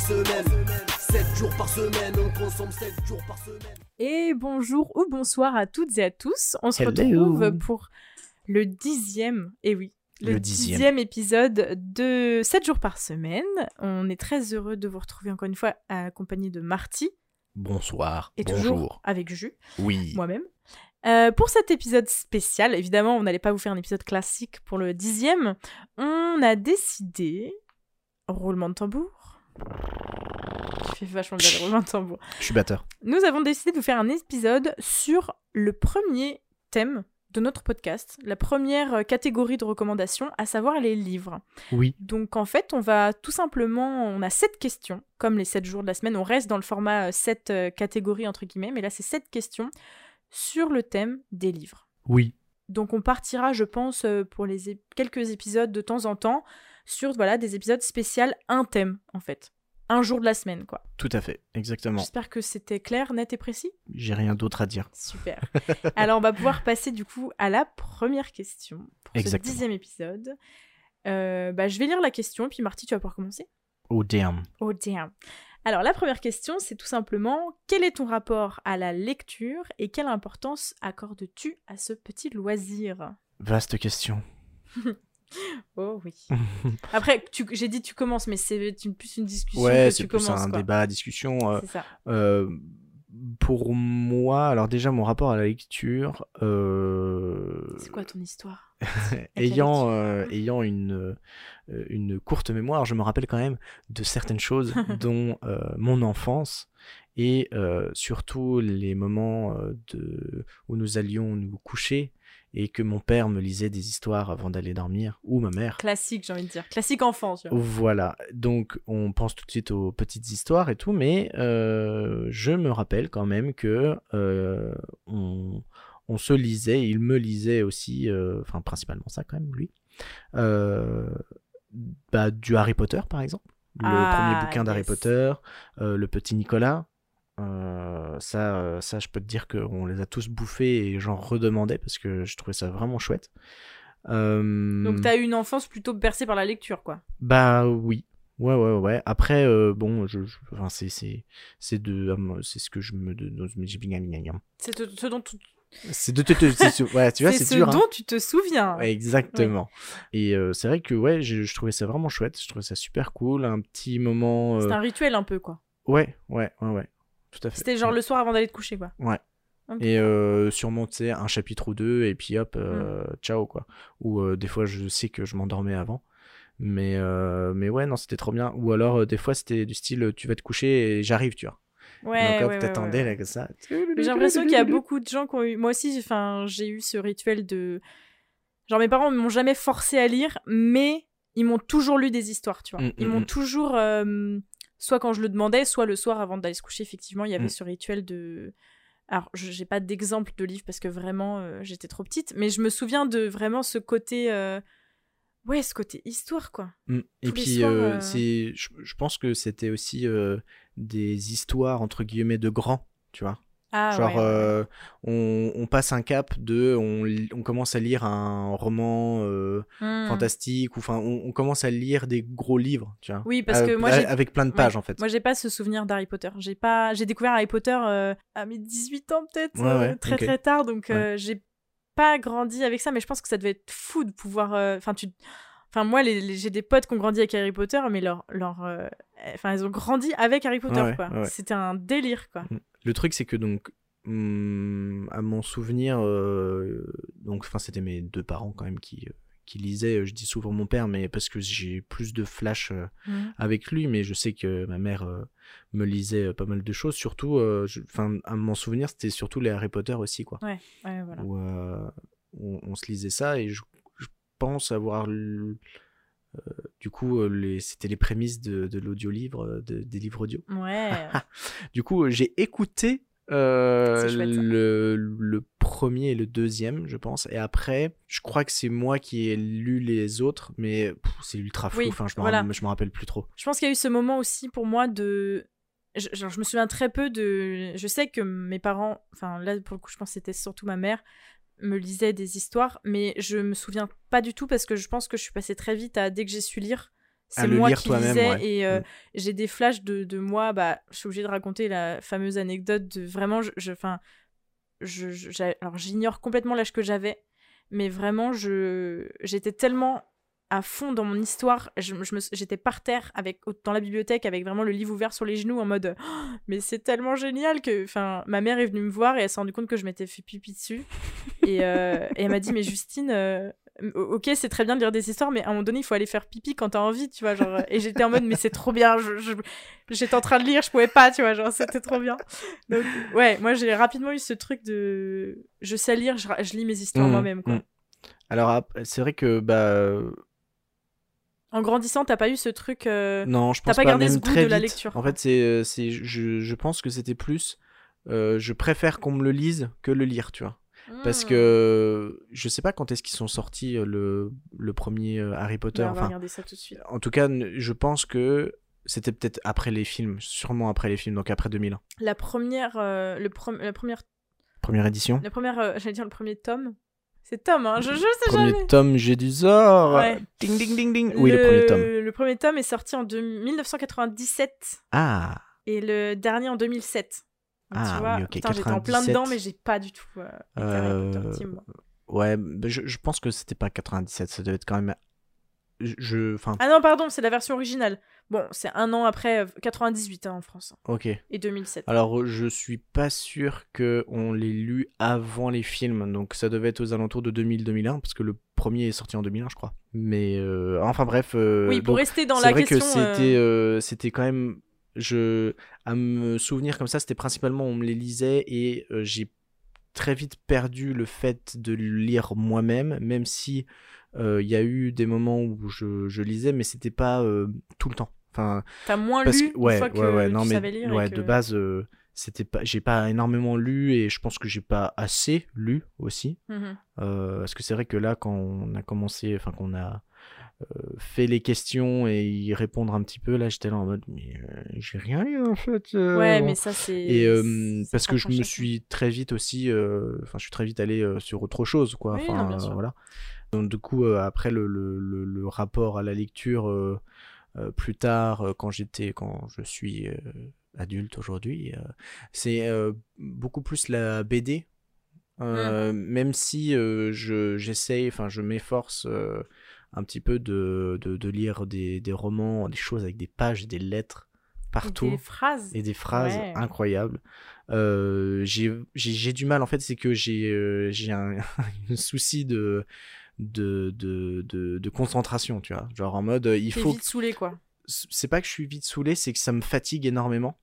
semaine. 7 jours par semaine. 7 jours par semaine. On consomme 7 jours par semaine. Et bonjour ou bonsoir à toutes et à tous. On se Hello. retrouve pour le dixième, et oui, le, Le dixième. dixième. épisode de 7 jours par semaine. On est très heureux de vous retrouver encore une fois accompagné de Marty Bonsoir. et Bonjour. toujours avec Jus, Oui. moi-même. Euh, pour cet épisode spécial, évidemment, on n'allait pas vous faire un épisode classique pour le dixième. On a décidé, roulement de tambour, je fais vachement bien le roulement de tambour. Je suis batteur. Nous avons décidé de vous faire un épisode sur le premier thème de notre podcast, la première euh, catégorie de recommandation, à savoir les livres. Oui. Donc en fait, on va tout simplement, on a sept questions, comme les sept jours de la semaine, on reste dans le format euh, sept euh, catégories entre guillemets, mais là c'est sept questions sur le thème des livres. Oui. Donc on partira, je pense, pour les quelques épisodes de temps en temps sur voilà des épisodes spéciaux, un thème en fait, un jour de la semaine quoi. Tout à fait. Exactement. J'espère que c'était clair, net et précis. J'ai rien d'autre à dire. Super. Alors, on va pouvoir passer du coup à la première question pour Exactement. ce dixième épisode. Euh, bah, je vais lire la question, puis Marty, tu vas pouvoir commencer. Oh damn. Oh damn. Alors, la première question, c'est tout simplement quel est ton rapport à la lecture et quelle importance accordes-tu à ce petit loisir? Vaste question. Oh oui. Après, j'ai dit tu commences, mais c'est plus une discussion ouais, c'est plus commences. un quoi. débat, discussion. euh, C'est ça. euh, pour moi, alors déjà mon rapport à la lecture, euh, C'est quoi ton histoire? Ayant, euh, ayant une, une courte mémoire, je me rappelle quand même de certaines choses, dont mon enfance et surtout les moments de, où nous allions nous coucher et que mon père me lisait des histoires avant d'aller dormir, ou ma mère. Classique, j'ai envie de dire. Classique enfant. Voilà, donc on pense tout de suite aux petites histoires et tout, mais euh, je me rappelle quand même que euh, on, on se lisait, il me lisait aussi, euh, enfin principalement ça quand même lui, bah, du Harry Potter par exemple, le Ah, premier bouquin d'Harry yes. Potter, le petit Nicolas. Euh, ça, euh, ça, je peux te dire qu'on les a tous bouffés et j'en redemandais parce que je trouvais ça vraiment chouette. Euh, Donc, t'as eu une enfance plutôt bercée par la lecture, quoi. bah oui. Ouais, ouais, ouais. Après, euh, bon, je, je- enfin, c'est, c'est, c'est de, euh, c'est ce que je me, de, de- C'est ce ce dont tu, c'est de, te- te- c'est ce- ouais, tu vois, c'est ce dur. hein. dont tu te souviens. Ouais, exactement. Et euh, c'est vrai que ouais, je, je trouvais ça vraiment chouette. Je trouvais ça super cool. Un petit moment. euh, C'est un rituel un peu, quoi. Ouais, ouais, ouais, ouais. Tout à fait. C'était genre le soir avant d'aller te coucher, quoi. Ouais. Et euh, sûrement, tu sais, un chapitre ou deux, et puis hop, euh, Mm. ciao, quoi. Ou euh, des fois, je sais que je m'endormais avant. Mais, euh, mais ouais, non, c'était trop bien. Ou alors, des fois, c'était du style, tu vas te coucher et j'arrive, tu vois. Ouais, Donc hop, ouais, t'attendais, ouais, là, comme ça. J'ai l'impression qu'il y a beaucoup de gens qui ont eu. Moi aussi, j'ai- eu ce rituel de. Genre, mes parents m'ont jamais forcé à lire, mais ils m'ont toujours lu des histoires, tu vois. Mm, Ils mm, m'ont mm. toujours. Soit quand je le demandais, soit le soir avant d'aller se coucher, effectivement, il y avait Mm. ce rituel de. Alors, je- j'ai pas d'exemple de livre parce que vraiment, euh, j'étais trop petite, mais je me souviens de vraiment ce côté. euh, Ouais, ce côté histoire, quoi. Mm. Et puis, euh, c'est, je, je pense que c'était aussi des histoires, entre guillemets, de grands, tu vois. Ah, Genre, ouais, ouais, ouais. euh, on, on passe un cap de. On, on commence à lire un roman euh, Hmm. fantastique, ou enfin, on, on commence à lire des gros livres, tu vois. Oui, parce que Euh, moi, a- j'ai- Avec plein de Ouais. pages, en fait. Moi, j'ai pas ce souvenir d'Harry Potter. J'ai pas, j'ai découvert Harry Potter à mes 18 ans peut-être, très très tard. Donc, j'ai pas grandi avec ça, mais je pense que ça devait être fou de pouvoir. Enfin, tu. Enfin, moi, les, les- j'ai des potes qui ont grandi avec Harry Potter, mais leur, leur, enfin, ils ont grandi avec Harry Potter, quoi. C'était un délire, quoi. Le truc, c'est que donc, hum, à mon souvenir, euh, donc, enfin, c'était mes deux parents quand même qui, euh, qui lisaient. Je dis souvent mon père, mais parce que j'ai plus de flash euh, Mhm. avec lui, mais je sais que ma mère euh, me lisait pas mal de choses. Surtout, enfin, à mon souvenir, c'était surtout les Harry Potter aussi, quoi. Ouais, ouais, voilà. Où on, on se lisait ça et je, je pense avoir du coup, euh, c'était les prémices de, de l'audio-livre, euh, de- des livres audio. Ouais. Du coup, euh, j'ai écouté euh, chouette, le, le premier et le deuxième, je pense. Et après, je crois que c'est moi qui ai lu les autres, mais c'est ultra flou. Oui, enfin, je me voilà. rappelle- plus trop. Je pense qu'il y a eu ce moment aussi pour moi de. Je, genre, je me souviens très peu de. Je sais que mes parents, enfin là pour le coup, je pense que c'était surtout ma mère, me lisait des histoires, mais je me souviens pas du tout parce que je pense que je suis passée très vite à dès que j'ai su lire, c'est moi lire qui lisais ouais. et euh, Mm. j'ai des flashs de, de moi bah je suis obligée de raconter la fameuse anecdote de vraiment je enfin je, alors j'ignore complètement l'âge que j'avais mais vraiment je j'étais tellement à fond dans mon histoire. J'étais par terre avec dans la bibliothèque avec vraiment le livre ouvert sur les genoux en mode Oh, mais c'est tellement génial que enfin ma mère est venue me voir et elle s'est rendue compte que je m'étais fait pipi dessus. Et, euh, et elle m'a dit mais Justine euh, ok c'est très bien de lire des histoires mais à un moment donné il faut aller faire pipi quand t'as envie tu vois genre et j'étais en mode mais c'est trop bien j'étais en train de lire je pouvais pas tu vois genre c'était trop bien. Donc ouais moi j'ai rapidement eu ce truc de je sais lire je, je lis mes histoires Mm, moi-même quoi. mm. Alors, c'est vrai que, bah, en grandissant t'as pas eu ce truc euh, non, je pense pas pas, gardé même ce goût très de la vite. lecture, En fait, c'est, euh, c'est, je, je pense que c'était plus, euh, je préfère qu'on me le lise que le lire, tu vois. Parce hmm. que je sais pas quand est-ce qu'ils sont sortis le, le premier Harry Potter. on va regarder ça tout de suite en tout cas, je pense que c'était peut-être après les films, sûrement après les films, donc après 2001. la première euh, le la première Première édition. la première j'allais dire le premier tome c'est tome hein je, je sais Premier jamais tome, j'ai du sort. Ouais. Ding ding ding ding. Oui, le premier tome. le premier tome est sorti en deux- 1997 Ah, et le dernier en 2007 Donc, Ah, tu vois, oui, ok, putain, j'étais en plein 97. dedans mais j'ai pas du tout euh, été Euh, team, ouais, je, je pense que c'était pas 97, ça devait être quand même. Je, je- enfin, ah non pardon c'est la version originale bon c'est un an après euh, 98 hein, en France ok. et 2007 Alors, je suis pas sûr que on l'ait lu avant les films, donc ça devait être aux alentours de 2000-2001, parce que le premier est sorti en 2001, je crois. Mais euh, enfin bref. euh, oui pour donc, rester dans c'est la vrai question que euh, c'était, euh, c'était quand même, je, à me souvenir comme ça, c'était principalement on me les lisait et euh, j'ai très vite perdu le fait de lire moi-même, même si euh, il y a eu des moments où je, je lisais, mais c'était pas euh, tout le temps. Enfin, t'as moins parce lu que ouais, une fois que ouais, ouais, tu non mais savais lire ouais, que- de base, euh, c'était pas, j'ai pas énormément lu et je pense que j'ai pas assez lu aussi. Mhm. Euh, parce que c'est vrai que là, quand on a commencé, enfin qu'on a euh, fait les questions et y répondre un petit peu, là, j'étais là en mode, mais euh, j'ai rien lu en fait. euh, ouais bon. mais ça c'est Et euh, parce que je me suis très vite aussi, euh, enfin, je suis très vite allé euh, sur autre chose, quoi. Enfin, euh, voilà. Donc du coup, euh, après le, le, le, le rapport à la lecture euh, euh, plus tard, quand j'étais, quand je suis adulte aujourd'hui, c'est beaucoup plus la BD. Euh, Même si je j'essaye, enfin, je m'efforce un petit peu de, de, de lire des, des romans, des choses avec des pages, des lettres partout des phrases et des phrases Ouais. incroyables. Euh, j'ai j'ai- j'ai du mal, en fait, c'est que j'ai euh, un souci de, de, de, de, de concentration, tu vois. Genre en mode, euh, il faut. vite saoulé quoi C'est pas que je suis vite saoulé, c'est que ça me fatigue énormément.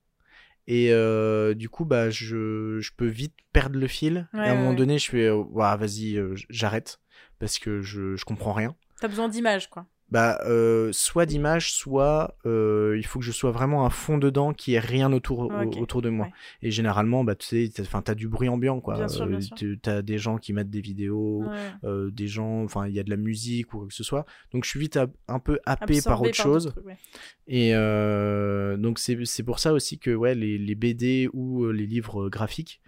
Et euh, du coup, bah, je, je peux vite perdre le fil. Ouais, et à un ouais, moment ouais. donné, je fais, euh, Ouah, vas-y, j'arrête. Parce que je, je comprends rien. t'as besoin d'images quoi Bah, euh, soit d'image, soit euh, il faut que je sois vraiment à fond dedans, qu'il n'y ait rien autour, autour de moi. ouais. Et généralement, bah, tu sais, 'fin, t'as du bruit ambiant, quoi. Euh, tu- T'as des gens qui mettent des vidéos, Ouais. des gens, enfin, il y a de la musique ou quoi que ce soit. Donc, je suis vite un peu happé Absorbé par autre chose. trucs, ouais. Et donc, c'est, pour ça aussi que ouais, les, les BD ou les livres graphiques,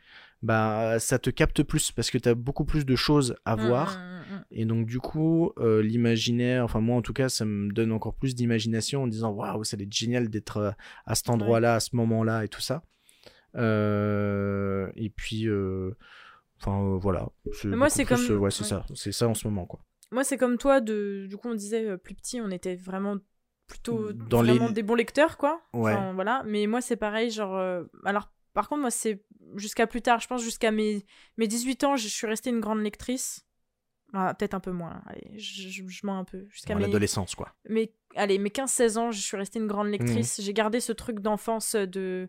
bah, ça te capte plus parce que t'as beaucoup plus de choses à voir. Et donc du coup, euh, l'imaginaire, enfin moi en tout cas, ça me donne encore plus d'imagination en disant waouh, ça va être génial d'être euh, à cet endroit-là, à ce moment-là et tout ça. Euh, et puis, enfin voilà. Moi, c'est comme- ouais, c'est ouais. ça, c'est ça en ce moment quoi. Moi, c'est comme toi, de... du coup, on disait plus petit, on était vraiment plutôt Dans vraiment les- des bons lecteurs, quoi. Ouais. Enfin, voilà. Mais moi, c'est pareil, genre. Alors, par contre, moi, c'est jusqu'à plus tard, je pense jusqu'à mes... mes 18 ans, je suis restée une grande lectrice. Ah, Peut-être un peu moins, allez, je, je, je mens un peu. Jusqu'à mes... l'adolescence quoi. mes... Allez, mes 15-16 ans, je suis restée une grande lectrice. Mhm. J'ai gardé ce truc d'enfance de.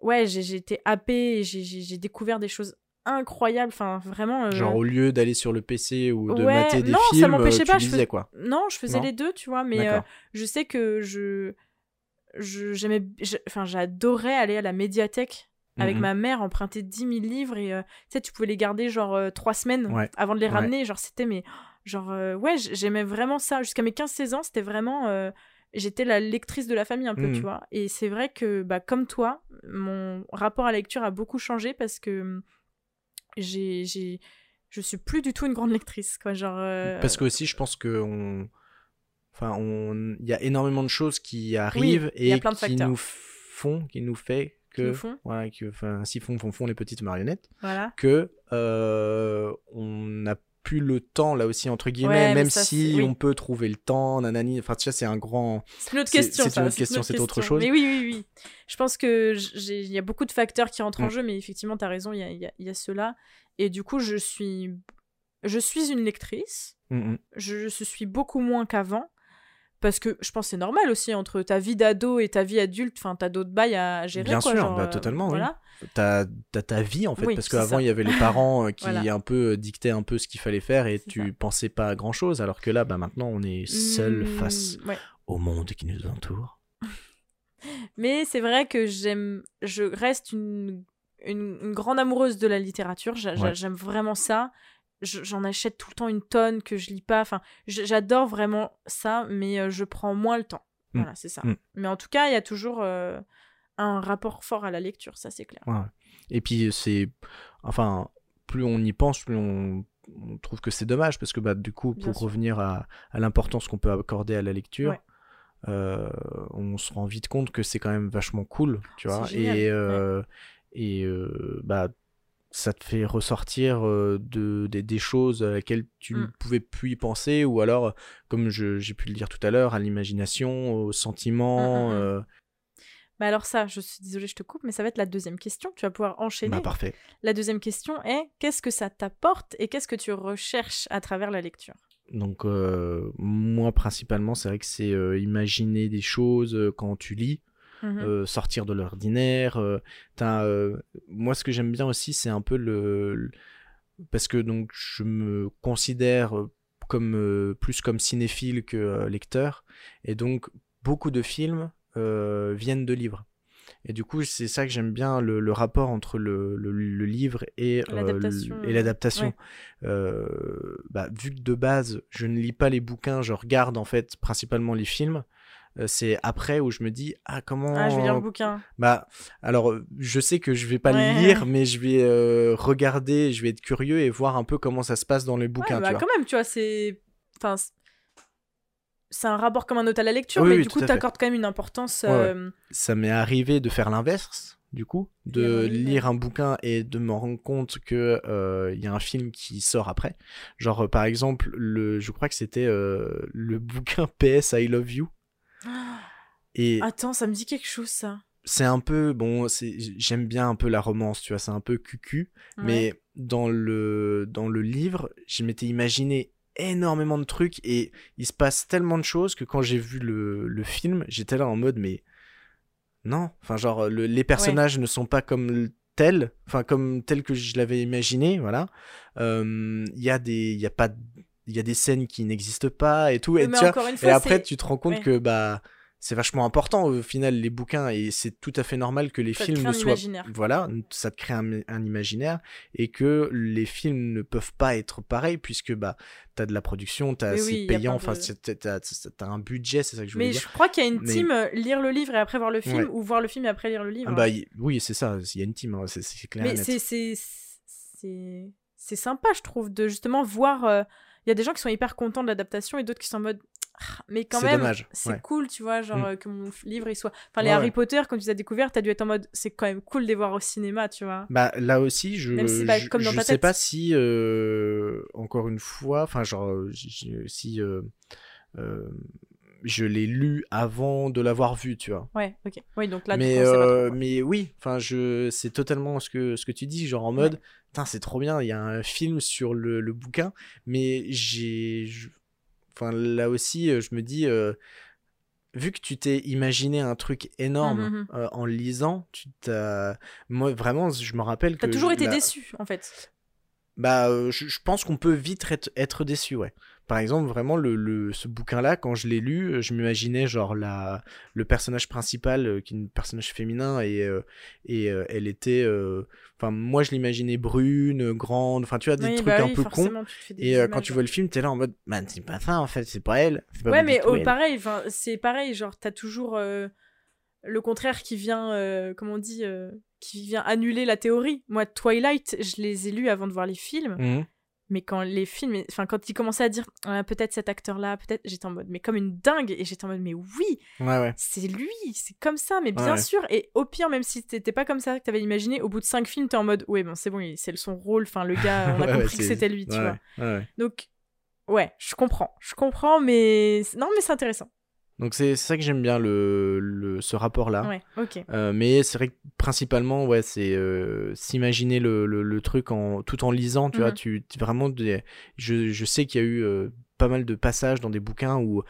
Ouais, j'ai été happée, j'ai- découvert des choses incroyables. Enfin, vraiment. euh, Genre au lieu d'aller sur le PC ou de Ouais, mater des non, ça films, euh, m'empêchait pas, je faisais- quoi. Non, je faisais Non les deux, tu vois, mais euh, je sais que je je- j'aimais je- enfin j'adorais aller à la médiathèque avec Mhm. ma mère emprunter 10 000 livres et euh, tu sais tu pouvais les garder genre euh, trois semaines Ouais. avant de les Ouais. ramener genre c'était mais genre euh, ouais j'aimais vraiment ça jusqu'à mes 15-16 ans c'était vraiment euh, j'étais la lectrice de la famille un peu tu vois et c'est vrai que bah comme toi mon rapport à la lecture a beaucoup changé parce que hum, j'ai je suis plus du tout une grande lectrice quoi genre Parce que aussi, je pense que on... enfin, on, il y a énormément de choses qui arrivent et qui facteurs. nous font, qui nous fait que, font. voilà, que, enfin, si font, font, font les petites marionnettes, Voilà. que euh, on n'a plus le temps là aussi entre guillemets, Ouais, même ça, si oui. on peut trouver le temps, nanani. Enfin, tu vois, c'est un grand. C'est une autre question. c'est ça, une autre question, c'est autre chose. Mais oui, oui, oui. Je pense que il y a beaucoup de facteurs qui entrent en Mm. jeu, mais effectivement, tu as raison, il y a, y a cela. Et du coup, je suis, je suis une lectrice. Mm, mm. Je, je suis beaucoup moins qu'avant. Parce que je pense que c'est normal aussi, entre ta vie d'ado et ta vie adulte, enfin, t'as d'autres bails à gérer. Bien quoi, sûr, genre, bah, euh, totalement, oui. T'as ta vie en fait, Oui, parce qu'avant il y avait les parents euh, qui Voilà. un peu euh, dictaient un peu ce qu'il fallait faire et tu ça. pensais pas à grand chose, alors que là, bah maintenant on est seul Mm, face ouais. au monde qui nous entoure. Mais c'est vrai que j'aime, je reste une, une, une grande amoureuse de la littérature. Ouais. J'aime vraiment ça. Je- J'en achète tout le temps une tonne que je lis pas. Enfin, j'adore vraiment ça, mais euh, je prends moins le temps. Mm. Voilà, c'est ça. Mm. Mais en tout cas, il y a toujours euh, un rapport fort à la lecture, ça c'est clair. Ouais. Et puis c'est, enfin, plus on y pense, plus on, on trouve que c'est dommage parce que bah du coup, Bien pour sûr. revenir à, à l'importance qu'on peut accorder à la lecture. Ouais. euh, on se rend vite compte que c'est quand même vachement cool, tu vois. génial, Et, euh, et bah, ça te fait ressortir euh, de, des, des choses à laquelle tu ne Mm. pouvais plus y penser, ou alors, comme je- j'ai pu le dire tout à l'heure, à l'imagination, aux sentiments. Mm, mm, mm. euh, Mais alors ça, je suis désolée, je te coupe, mais ça va être la deuxième question. Tu vas pouvoir enchaîner. bah, parfait. La deuxième question est qu'est-ce que ça t'apporte et qu'est-ce que tu recherches à travers la lecture? Donc, euh, moi, principalement, c'est vrai que c'est imaginer des choses quand tu lis, Mhm. euh, sortir de l'ordinaire. euh, euh, moi, ce que j'aime bien aussi, c'est un peu le, le- Parce que donc, je me considère comme, plus comme cinéphile que lecteur. Et donc, beaucoup de films viennent de livres. Et du coup, c'est ça que j'aime bien, le, le rapport entre le, le- le livre et L'adaptation, ouais. Euh, bah, vu que de base, je ne lis pas les bouquins, je regarde en fait principalement les films. Euh, c'est après où je me dis ah comment Ah, je vais lire le bouquin. bah alors euh, je sais que je vais pas Ouais. le lire mais je vais euh, regarder je vais être curieux et voir un peu comment ça se passe dans les bouquins Ouais, tu bah, vois quand même, tu vois, c'est. Enfin, c'est- un rapport comme un autre à la lecture, Oui, mais oui, du coup, à fait. t'accordes quand même une importance. Ouais, euh, ça m'est arrivé de faire l'inverse du coup de Lire un livre. lire un bouquin et de me rendre compte que euh, il y a un film qui sort après genre par exemple le je crois que c'était euh, le bouquin PS I Love You et Attends, ça me dit quelque chose, ça. c'est un peu bon c'est j'aime bien un peu la romance tu vois c'est un peu cucu Ouais. mais dans le dans le livre je m'étais imaginé énormément de trucs et il se passe tellement de choses que quand j'ai vu le, le film j'étais là en mode mais non enfin genre le- les personnages ne sont pas comme tels enfin comme tels que je l'avais imaginé voilà Euh, il y a des il y a pas il y a des scènes qui n'existent pas et tout et, mais vois, après tu te rends compte ouais. que bah c'est vachement important au final les bouquins et c'est tout à fait normal que les Ça films ne soient imaginaire. voilà ça te crée un, un imaginaire et que les films ne peuvent pas être pareils puisque bah t'as de la production t'as Mais c'est oui, payant enfin de- t'as t'as un budget c'est ça que je voulais Mais dire je crois qu'il y a une Mais- team euh, lire le livre et après voir le film, Ouais. ou voir le film et après lire le livre. Ah bah y- oui c'est ça il y a une team hein, c'est clair Mais c'est c'est sympa, je trouve, de justement voir. euh, Il y a des gens qui sont hyper contents de l'adaptation et d'autres qui sont en mode. Ah, Mais quand même, c'est ouais. cool, tu vois, genre Mm. euh, que mon livre il soit. Enfin, les Ouais, Harry ouais. Potter, quand tu les as découverts, t'as dû être en mode. C'est quand même cool de les voir au cinéma, tu vois. Bah là aussi, je Même si, bah, comme dans je ta sais tête. pas si euh, encore une fois, enfin genre euh, si euh, euh, je l'ai lu avant de l'avoir vu, tu vois. Ouais, ok. Oui, donc là, du mais coup, pas euh, trop, mais oui, enfin je c'est totalement ce que ce que tu dis, genre en mode putain c'est trop bien, il y a un film sur le, le bouquin, mais j'ai je- enfin là aussi euh, je me dis euh, vu que tu t'es imaginé un truc énorme Mhm, mhm. euh, en le lisant, tu t'as moi vraiment je me rappelle que T'as toujours été la- déçu, en fait. bah, je, je pense qu'on peut vite être, être déçu, ouais. Par exemple, vraiment, le, le- ce bouquin-là, quand je l'ai lu, euh, je m'imaginais genre la, le personnage principal, euh, qui est un personnage féminin, et, euh, et euh, elle était. Enfin, moi, je l'imaginais brune, grande, enfin, tu vois, des Oui, trucs bah un peu cons. Et quand tu ouais. vois le film, t'es là en mode, man, c'est pas ça en fait, c'est pas elle. pas Ouais, mais oh, elle. pareil, c'est pareil, genre, t'as toujours le contraire qui vient, comment on dit, qui vient annuler la théorie. Moi, Twilight, je les ai lus avant de voir les films. Mhm. Mais quand les films, enfin quand ils commençaient à dire Ah, peut-être cet acteur-là, peut-être, j'étais en mode mais comme une dingue et j'étais en mode mais oui, Ouais, ouais. c'est lui, c'est comme ça, mais bien Ouais. sûr. Et au pire, même si t'étais pas comme ça que t'avais imaginé, au bout de cinq films, t'es en mode ouais bon c'est bon, c'est son rôle, enfin le gars, on a compris que c'était lui, tu vois. ouais, ouais. Donc ouais, je comprends, je comprends, mais non mais c'est intéressant. Donc c'est ça que j'aime bien, le, le, ce rapport-là. Ouais. Euh, mais c'est vrai que principalement, ouais, c'est euh, s'imaginer le, le, le truc en, tout en lisant, tu vois. Mhm. Tu, tu- vraiment, des- je, je sais qu'il y a eu euh, pas mal de passages dans des bouquins où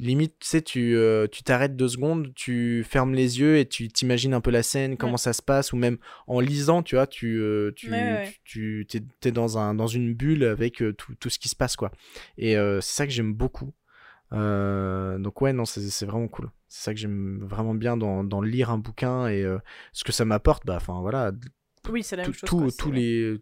limite, tu sais, tu tu t'arrêtes deux secondes, tu fermes les yeux et tu t'imagines un peu la scène, comment ça se passe, ou même en lisant, tu vois, tu, tu, Ouais, tu, t'es dans, un, dans une bulle avec tout, tout ce qui se passe, quoi. Et c'est ça que j'aime beaucoup. Euh, donc ouais, non, c'est vraiment cool. C'est ça que j'aime vraiment bien dans, dans lire un bouquin et euh, ce que ça m'apporte. Bah, enfin voilà, Oui, c'est la tout, même chose. tout, tous les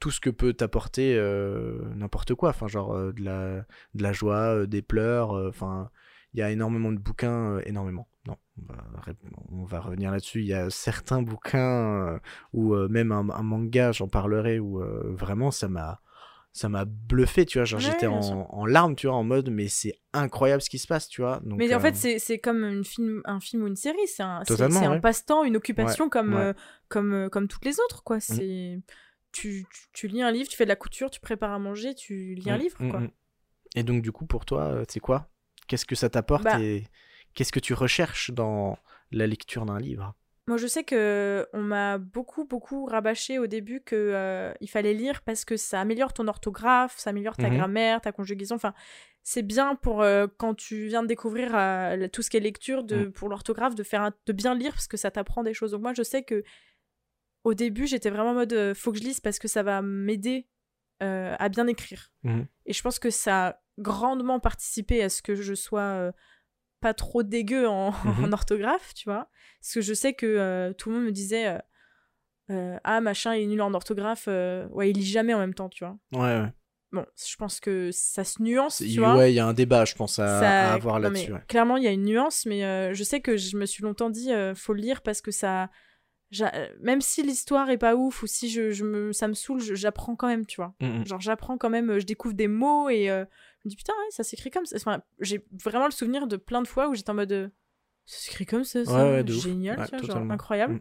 tout ce que peut t'apporter euh, n'importe quoi. Enfin genre de la de la joie, des pleurs. Enfin, il y a énormément de bouquins, énormément. Non, on va, ré- on va revenir là-dessus. Il y a certains bouquins ou même un, un manga, j'en parlerai, où vraiment ça m'a ça m'a bluffé, tu vois. Genre Ouais, j'étais en, en larmes, tu vois, en mode mais c'est incroyable ce qui se passe, tu vois. Donc, Mais en euh, fait, c'est c'est comme une film, un film ou une série. C'est un, un passe-temps, une occupation comme, ouais. euh, comme, euh, comme toutes les autres. quoi. C'est tu, tu, tu lis un livre, tu fais de la couture, tu prépares à manger, tu lis un Mm, livre. mm, quoi. mm. Et donc, du coup, pour toi, euh, c'est quoi? Qu'est-ce que ça t'apporte Bah- et qu'est-ce que tu recherches dans la lecture d'un livre? Moi, je sais que on m'a beaucoup, beaucoup rabâché au début que euh, il fallait lire parce que ça améliore ton orthographe, ça améliore ta Mhm. grammaire, ta conjugaison. Enfin, c'est bien pour euh, quand tu viens de découvrir euh, tout ce qui est lecture, de, Mm. pour l'orthographe, de faire un- de bien lire parce que ça t'apprend des choses. Donc moi, je sais que au début, j'étais vraiment en mode faut que je lise parce que ça va m'aider à bien écrire. Mhm. Et je pense que ça a grandement participé à ce que je sois pas trop dégueu en, Mhm. en orthographe, tu vois. Parce que je sais que euh, tout le monde me disait euh, euh, Ah, machin, il est nul en orthographe. ouais, il lit jamais en même temps, tu vois. Ouais, ouais. Bon, je pense que ça se nuance, vois. ouais, il y a un débat, je pense, à, Ça- à avoir là-dessus. ouais. Clairement, il y a une nuance, mais je sais que je me suis longtemps dit faut le lire parce que ça. Même si l'histoire est pas ouf ou si je, je me, ça me saoule, j'apprends quand même, tu vois. Mm, mm. Genre, j'apprends quand même, je découvre des mots et me dis putain, ouais, ça s'écrit comme ça. Enfin, j'ai vraiment le souvenir de plein de fois où j'étais en mode euh, ça s'écrit comme ça, ça. Ouais, génial, tu vois, genre incroyable. Mm.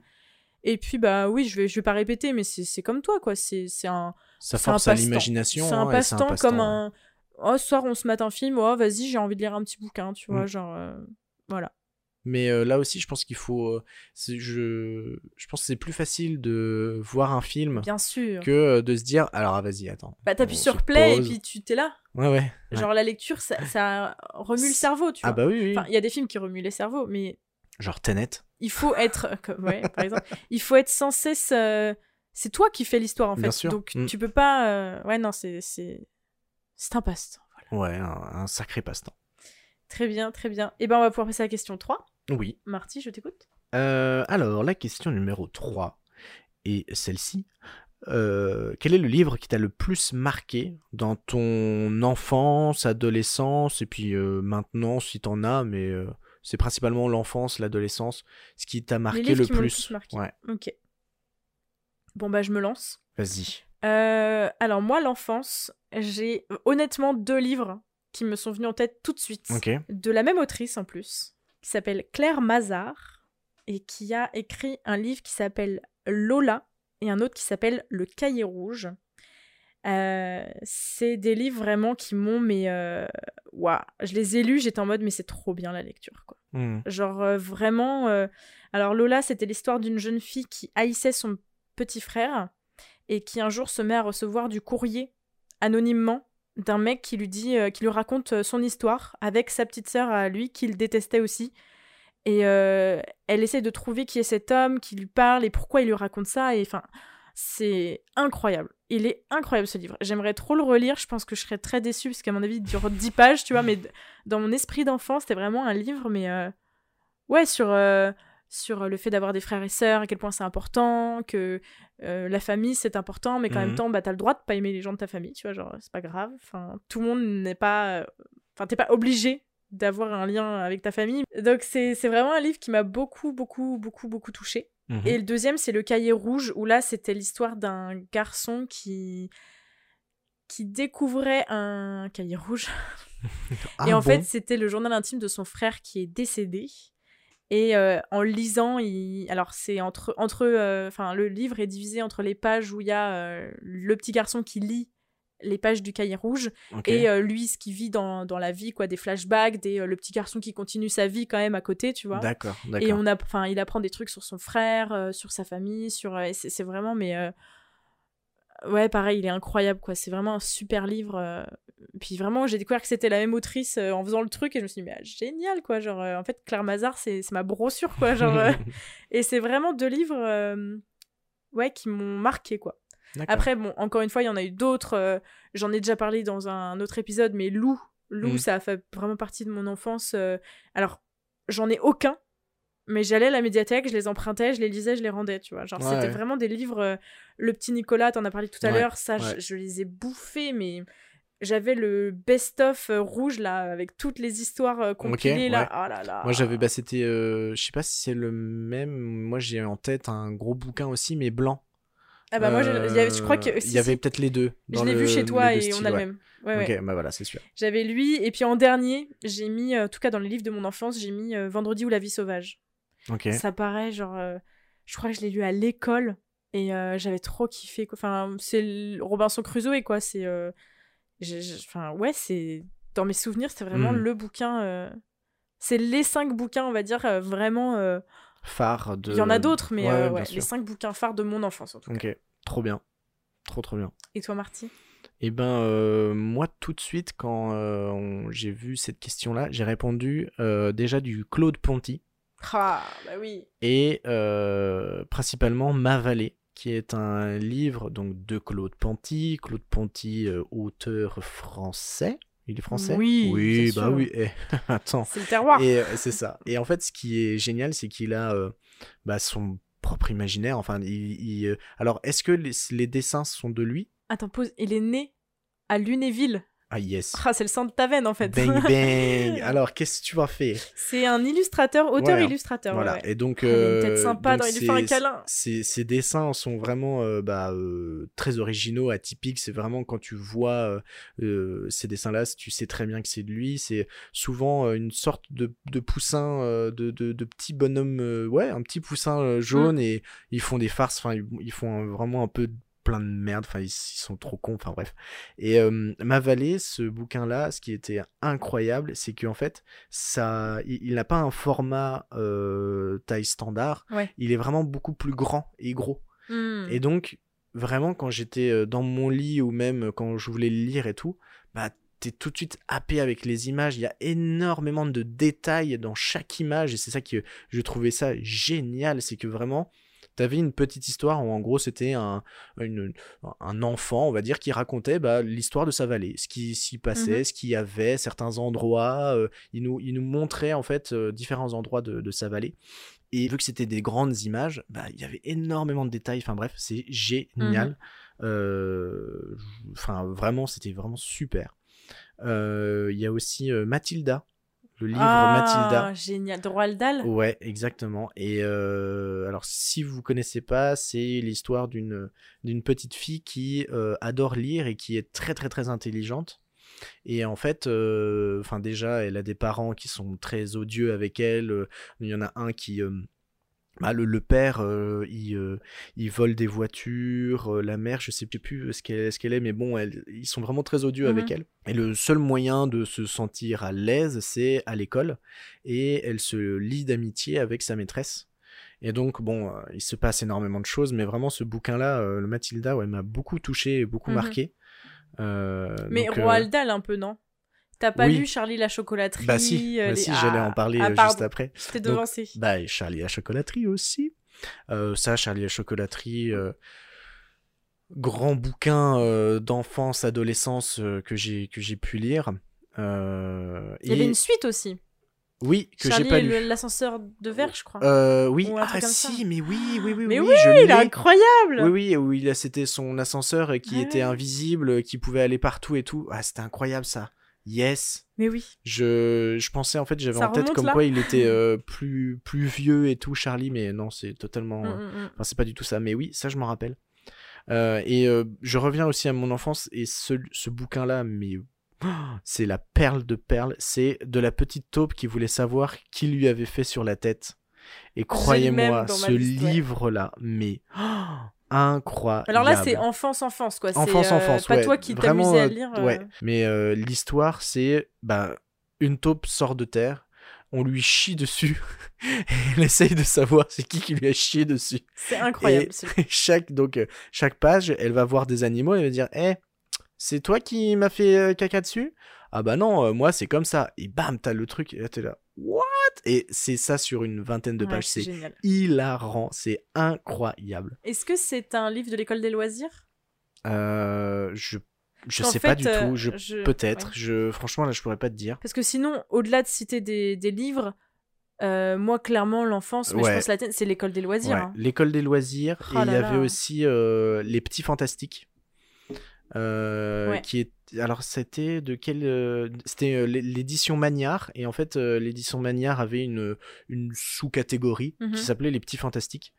Et puis, bah oui, je vais, je vais pas répéter, mais c'est comme toi, quoi. C'est un, Ça c'est un force à l'imagination. c'est un hein, et passe-temps comme un. Oh, soir, on se mate un film, oh, vas-y, j'ai envie de lire un petit bouquin, tu vois, Mm. genre. euh, Voilà. Mais euh, là aussi, je pense qu'il faut. euh, je, je pense que c'est plus facile de voir un film Bien sûr. que euh, de se dire alors ah, vas-y, attends. Bah, t'appuies sur play et puis tu t'es là. Ouais, ouais. ouais. Genre, la lecture, ça, ça remue le cerveau, tu vois. Ah bah oui, oui. Enfin, il y a des films qui remuent les cerveaux, mais Genre Tenet. il faut être ouais, par exemple il faut être sans cesse c'est toi qui fais l'histoire en fait Bien sûr. donc Mm. tu peux pas ouais non c'est c'est c'est un passe-temps voilà. Ouais, un, un sacré passe-temps. très bien très bien et ben on va pouvoir passer à la question 3 Oui. Marty je t'écoute Euh, alors, la question numéro 3 est celle-ci. Euh, quel est le livre qui t'a le plus marqué dans ton enfance, adolescence, et puis euh, maintenant, si t'en as, mais c'est principalement l'enfance, l'adolescence, ce qui t'a marqué le qui m'ont le plus? plus marqué. Ouais, ok bon bah je me lance vas-y. Alors moi l'enfance j'ai honnêtement deux livres qui me sont venus en tête tout de suite Ok. de la même autrice en plus, qui s'appelle Claire Mazard, et qui a écrit un livre qui s'appelle Lola, et un autre qui s'appelle Le Cahier Rouge. Euh, c'est des livres vraiment qui m'ont, mais waouh, je les ai lus, j'étais en mode, mais c'est trop bien la lecture, quoi. Hmm. Genre euh, vraiment. euh, Alors Lola, c'était l'histoire d'une jeune fille qui haïssait son petit frère et qui un jour se met à recevoir du courrier anonymement d'un mec qui lui dit, euh, qui lui raconte euh, son histoire avec sa petite sœur à lui qu'il détestait aussi. Et euh, elle essaie de trouver qui est cet homme, qui lui parle et pourquoi il lui raconte ça. Et enfin, c'est incroyable. Il est incroyable ce livre. J'aimerais trop le relire. Je pense que je serais très déçue parce qu'à mon avis, il dure 10 pages, tu vois. Mais dans mon esprit d'enfant, c'était vraiment un livre, mais euh, ouais, sur, euh, sur le fait d'avoir des frères et sœurs, à quel point c'est important, que euh, la famille c'est important, mais qu'en Mhm. même temps, bah, t'as le droit de pas aimer les gens de ta famille, tu vois. Genre, c'est pas grave. Enfin, tout le monde n'est pas. euh, Enfin, t'es pas obligé d'avoir un lien avec ta famille. Donc, c'est c'est vraiment un livre qui m'a beaucoup, beaucoup, beaucoup, beaucoup touchée. Mhm. Et le deuxième, c'est le cahier rouge, où là, c'était l'histoire d'un garçon qui qui découvrait un cahier rouge. Ah et en fait, c'était le journal intime de son frère qui est décédé. Et euh, en lisant, il... alors c'est entre, entre euh, enfin le livre est divisé entre les pages où il y a euh, le petit garçon qui lit les pages du cahier rouge Ok. et euh, lui ce qu'il vit dans, dans la vie, quoi, des flashbacks, des, euh, le petit garçon qui continue sa vie quand même à côté, tu vois. D'accord, Et on a, enfin, il apprend des trucs sur son frère, euh, sur sa famille, sur, euh, c'est vraiment, mais euh, ouais, pareil, il est incroyable, quoi. C'est vraiment un super livre. Puis vraiment, j'ai découvert que c'était la même autrice euh, en faisant le truc et je me suis dit, mais ah, génial, quoi. Genre, euh, en fait, Claire Mazard, c'est ma brossure, quoi. Genre, euh, et c'est vraiment deux livres, ouais, qui m'ont marqué, quoi. Après, bon, encore une fois, il y en a eu d'autres. J'en ai déjà parlé dans un autre épisode, mais Lou, Lou, Mm. ça a fait vraiment partie de mon enfance. Alors, j'en ai aucun, mais j'allais à la médiathèque, je les empruntais, je les lisais, je les rendais, tu vois. Genre, Ouais, c'était ouais. vraiment des livres. Le petit Nicolas, t'en as parlé tout à Ouais, l'heure, ça, je- je, les ai bouffés, mais. J'avais le best-of euh, rouge là, avec toutes les histoires euh, compilées là. ouais. Oh là là. Moi j'avais, bah c'était, euh, je sais pas si c'est le même. Moi j'ai en tête un gros bouquin aussi, mais blanc. Ah bah moi, je, il y avait- je crois que. Euh, si, Il y avait si, peut-être les deux. Je dans l'ai vu chez toi les et on a le même. Ouais, ouais. Ok, bah voilà, c'est sûr. J'avais lui, et puis en dernier, j'ai mis, en tout cas dans le livre de mon enfance, j'ai mis euh, Vendredi ou la vie sauvage. Ok. Ça paraît, genre, euh, je crois que je l'ai lu à l'école, et euh, j'avais trop kiffé. quoi. Enfin, c'est Robinson Crusoe, et quoi, c'est... Enfin, ouais, c'est... Dans mes souvenirs, c'était vraiment Mm. le bouquin... euh, C'est les cinq bouquins, on va dire, euh, vraiment... euh, Phare de. Il y en a d'autres, mais Ouais, ouais, les cinq bouquins phares de mon enfance, en tout cas. Ok, trop bien. Trop trop bien. Et toi, Marty? Eh ben, moi, tout de suite, quand on- j'ai vu cette question-là, j'ai répondu déjà du Claude Ponty Ah, bah oui. et principalement Ma Vallée, qui est un livre donc de Claude Ponty. Claude Ponty, euh, auteur français. Il est français? Oui, Oui, bah sûr. oui. eh, attends. C'est le terroir. Et euh, c'est ça. Et en fait, ce qui est génial, c'est qu'il a euh, bah, son propre imaginaire. Enfin, il, il, alors, est-ce que les, les dessins sont de lui? Attends, pause. Il est né à Lunéville. Ah yes. Ah, c'est le sang de ta veine, en fait. Bang bang. Alors, qu'est-ce que tu vas faire? C'est un illustrateur, auteur-illustrateur. Voilà. ouais, ouais. Et donc, Ah, euh, tête sympa, donc dans- il lui fait un ces- câlin. Ces dessins sont vraiment euh, bah, euh, très originaux, atypiques. C'est vraiment quand tu vois euh, ces dessins-là, tu sais très bien que c'est de lui. C'est souvent une sorte de, de poussin, de, de, de petit bonhomme, ouais, un petit poussin euh, jaune. Et ils font des farces. Enfin, ils, ils font vraiment un peu plein de merde. Enfin, ils, ils sont trop cons. Enfin, bref. Et euh, Ma Vallée, ce bouquin-là, ce qui était incroyable, c'est qu'en fait, ça, il, il n'a pas un format euh, taille standard. Ouais. Il est vraiment beaucoup plus grand et gros. Et donc, vraiment, quand j'étais dans mon lit ou même quand je voulais le lire et tout, bah, t'es tout de suite happé avec les images. Il y a énormément de détails dans chaque image et c'est ça que je trouvais ça génial. C'est que vraiment, t'avais une petite histoire où en gros c'était un, une- un enfant, on va dire, qui racontait bah, l'histoire de sa vallée, ce qui s'y passait, Mhm. ce qu'il y avait, certains endroits. euh, il, nous, il nous montrait en fait euh, différents endroits de, de sa vallée. Et vu que c'était des grandes images, bah, il y avait énormément de détails. Enfin bref, c'est génial. Mhm. Euh, Enfin, vraiment, c'était vraiment super. Il y a aussi Mathilda, le livre ah, Mathilda. génial. De Roald Dahl Ouais, exactement. Et euh, alors, si vous connaissez pas, c'est l'histoire d'une d'une petite fille qui euh, adore lire et qui est très très très intelligente. Et en fait, euh, enfin déjà, elle a des parents qui sont très odieux avec elle. Il y en a un qui bah, le, le père, euh, il, euh, il vole des voitures. euh, la mère, je sais plus ce qu'elle est, mais bon, elle- ils sont vraiment très odieux Mhm. avec elle. Et le seul moyen de se sentir à l'aise, c'est à l'école. Et elle se lie d'amitié avec sa maîtresse. Et donc, bon, il se passe énormément de choses, mais vraiment, ce bouquin-là, le Mathilda, ouais, m'a beaucoup touché et beaucoup Mhm. marqué. Mais donc, Roald Dahl, un peu, non? T'as pas oui. lu Charlie la chocolaterie Bah si, euh, bah les- si j'allais Ah, en parler ah, euh, juste après. Donc, devancé. Bah, et Charlie la chocolaterie aussi. Euh, ça, Charlie la chocolaterie, euh, grand bouquin euh, d'enfance, adolescence que j'ai que j'ai pu lire. Il y avait et- une suite aussi. Oui, que j'ai pas lu. l'ascenseur de verre, je crois. Euh, oui, ah si, ça. mais oui, oui, oui, Mais oui, oui, je il est incroyable Oui, oui, a, c'était son ascenseur qui Ah était invisible, qui pouvait aller partout et tout. Ah, c'était incroyable ça. Yes. Mais oui. Je, je pensais en fait, j'avais en tête comme là quoi il était euh, plus, plus vieux et tout, Charlie, mais non, c'est totalement. Mm, mm, mm. Enfin, c'est pas du tout ça, mais oui, ça je m'en rappelle. Euh, et euh, je reviens aussi à mon enfance et ce, ce bouquin-là, mais oh, c'est la perle de perles. C'est de la petite taupe qui voulait savoir qui lui avait fait sur la tête. Et croyez-moi, ce livre-là, mais oh, incroyable. Alors là, c'est enfance-enfance, quoi. C'est, Enfance, euh, Pas ouais. toi qui t'amusais à euh, lire. Ouais, euh, mais euh, l'histoire, c'est bah, une taupe sort de terre, on lui chie dessus, et elle essaye de savoir c'est qui qui lui a chié dessus. C'est incroyable. Et chaque, donc, chaque page, elle va voir des animaux et elle va dire Eh, c'est toi qui m'as fait caca dessus? Ah bah non, moi c'est comme ça. Et bam, t'as le truc, et là t'es là What? Et c'est ça sur une vingtaine de pages. c'est hilarant, c'est incroyable. Est-ce que c'est un livre de l'école des loisirs? Euh, je je sais pas du euh, tout. Je, je- Peut-être. ouais. Je franchement là, je pourrais pas te dire. Parce que sinon, au-delà de citer des, des livres, euh, moi, clairement, l'enfance, mais je pense la c'est l'école des loisirs. Ouais, hein. L'école des loisirs Oh et il y avait aussi euh, les petits fantastiques. Euh, Ouais. qui est alors c'était de quel euh, c'était euh, l'é- l'édition Magnard et en fait euh, l'édition Magnard avait une une sous-catégorie Mhm. qui s'appelait les petits fantastiques.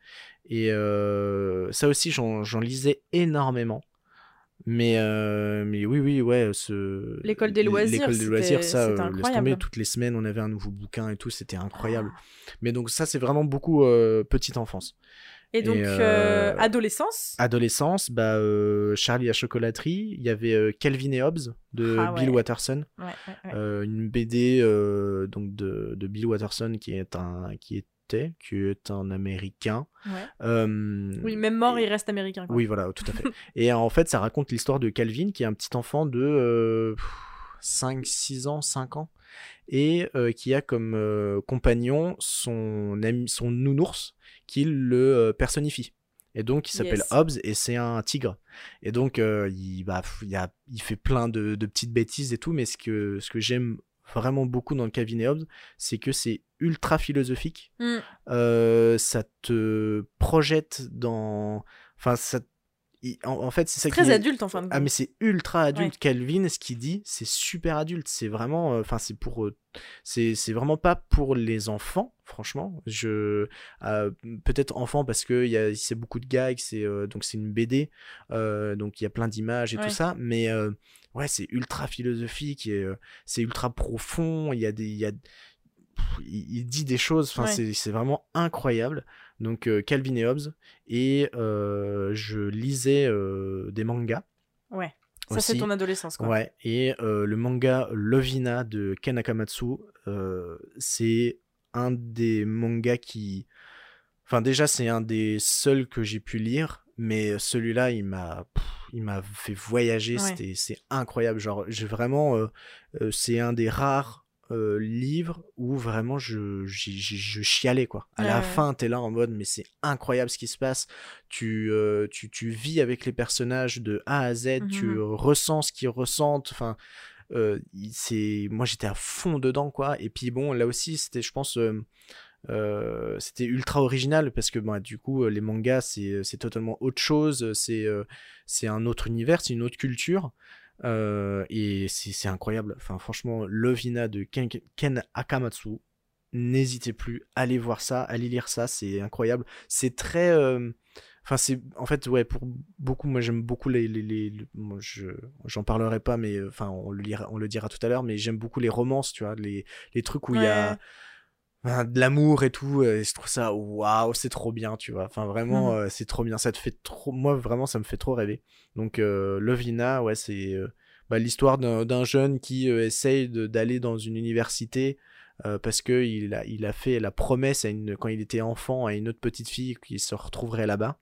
Et ça aussi j'en lisais énormément. Mais mais oui oui ouais ce L'école des loisirs, l'école des loisirs ça laisse tomber toutes les semaines on avait un nouveau bouquin et tout c'était incroyable. Mais donc ça c'est vraiment beaucoup petite enfance Et donc, Et, euh, euh, adolescence adolescence, bah, euh, Charlie à chocolaterie, il y avait Calvin et Hobbes de Ah ouais. Bill Watterson, Ouais, ouais, ouais. une BD donc de, de Bill Watterson qui est un qui était qui est un Américain. ouais. Euh, Oui, même mort, et- il reste américain. Quoi. Oui, voilà, tout à fait. et en fait, ça raconte l'histoire de Calvin, qui est un petit enfant de euh, 5, 6 ans, 5 ans, et euh, qui a comme compagnon son, ami, son nounours, qui le euh, personnifie. Et donc, il s'appelle Yes. Hobbes, et c'est un tigre. Et donc, euh, il, bah, il, a, il fait plein de, de petites bêtises et tout, mais ce que, ce que j'aime vraiment beaucoup dans le Calvin et Hobbes, c'est que c'est ultra philosophique Mm. euh, ça te projette dans. Enfin, ça. Il- En, en fait, c'est ça Très adulte, en fin de. Ah, mais c'est ultra adulte. Ouais. Calvin, ce qu'il dit, c'est super adulte. C'est vraiment. euh, Enfin, c'est pour. euh, C'est c'est vraiment pas pour les enfants, franchement. Je. euh, Peut-être enfant parce que il y a- c'est beaucoup de gags, c'est euh, donc c'est une BD, donc il y a plein d'images et Ouais. tout ça. Mais ouais, c'est ultra philosophique et c'est ultra profond. Il y a des. il Y a, pff, il, il dit des choses, enfin Ouais. c'est vraiment incroyable. Donc euh, Calvin et Hobbes et euh, je lisais euh, des mangas. Ouais. Ça, c'est ton adolescence, quoi. Ouais, et le manga Lovina de Ken Akamatsu, c'est un des mangas qui. Enfin, déjà, c'est un des seuls que j'ai pu lire, mais celui-là, il m'a. Il m'a fait voyager, Ouais. c'est incroyable. Genre, j'ai vraiment. euh, euh, c'est un des rares euh, livres où vraiment je, j'ai- je chialais, quoi. À Ouais, la ouais. fin, t'es là en mode, mais c'est incroyable ce qui se passe. Tu, euh, tu, tu vis avec les personnages de A à Z, tu Mhm. ressens ce qu'ils ressentent. Enfin, euh, c'est moi j'étais à fond dedans quoi. Et puis bon, là aussi c'était, je pense, euh, c'était ultra original parce que bah, du coup les mangas c'est totalement autre chose. C'est c'est un autre univers, c'est une autre culture. Euh, et c'est incroyable. Enfin, franchement, Lovina de Ken, Ken Akamatsu, n'hésitez plus, allez voir ça, allez lire ça, c'est incroyable. C'est très. euh, c'est. En fait, ouais, pour beaucoup, moi j'aime beaucoup les. les, les- le- moi, je, j'en parlerai pas, mais euh, enfin, on, le lira, on le dira tout à l'heure, mais j'aime beaucoup les romances, tu vois, les, les trucs où il y a. De l'amour et tout et je trouve ça waouh c'est trop bien tu vois. Enfin vraiment Mhm. euh, c'est trop bien. Ça te fait trop moi vraiment ça me fait trop rêver. Donc euh, Lovina ouais c'est euh, bah, l'histoire d'un d'un jeune qui euh, essaye de- d'aller dans une université parce que il a, il a fait la promesse à une, quand il était enfant à une autre petite fille qui se retrouverait là-bas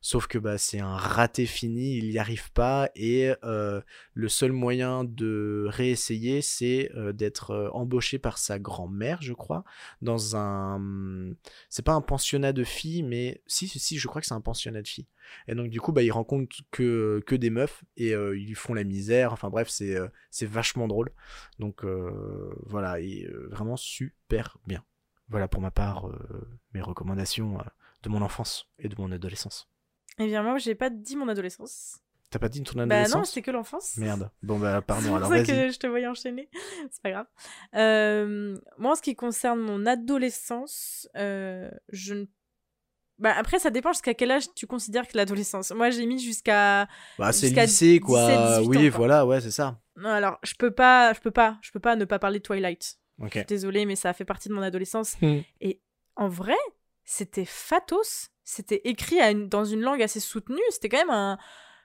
sauf que bah, c'est un raté fini il n'y arrive pas et euh, le seul moyen de réessayer c'est euh, d'être euh, embauché par sa grand-mère je crois dans un c'est pas un pensionnat de filles mais si si, je crois que c'est un pensionnat de filles. Et donc du coup bah il rencontre que que des meufs et euh, ils lui font la misère. Enfin bref c'est vachement drôle. Donc voilà vraiment super bien. Voilà pour ma part mes recommandations de mon enfance et de mon adolescence Eh bien, moi, j'ai pas dit mon adolescence. t'as pas dit ton Bah adolescence? non, c'était que l'enfance. merde bon bah C'est pardon alors vas-y que je te voyais enchaîner. C'est pas grave. Euh, moi, en ce qui concerne mon adolescence, euh, je ne Bah après, ça dépend jusqu'à quel âge tu considères que l'adolescence. Moi, j'ai mis jusqu'à. Bah, c'est Jusqu'à lycée, quoi. 17, 18 oui, ans, quoi. voilà, ouais, c'est ça. Non, alors, je peux pas, je peux pas, je peux pas ne pas parler de Twilight. Ok. Désolée, mais ça a fait partie de mon adolescence. Hmm. Et en vrai, c'était fatos. C'était écrit à une- dans une langue assez soutenue. C'était quand même un.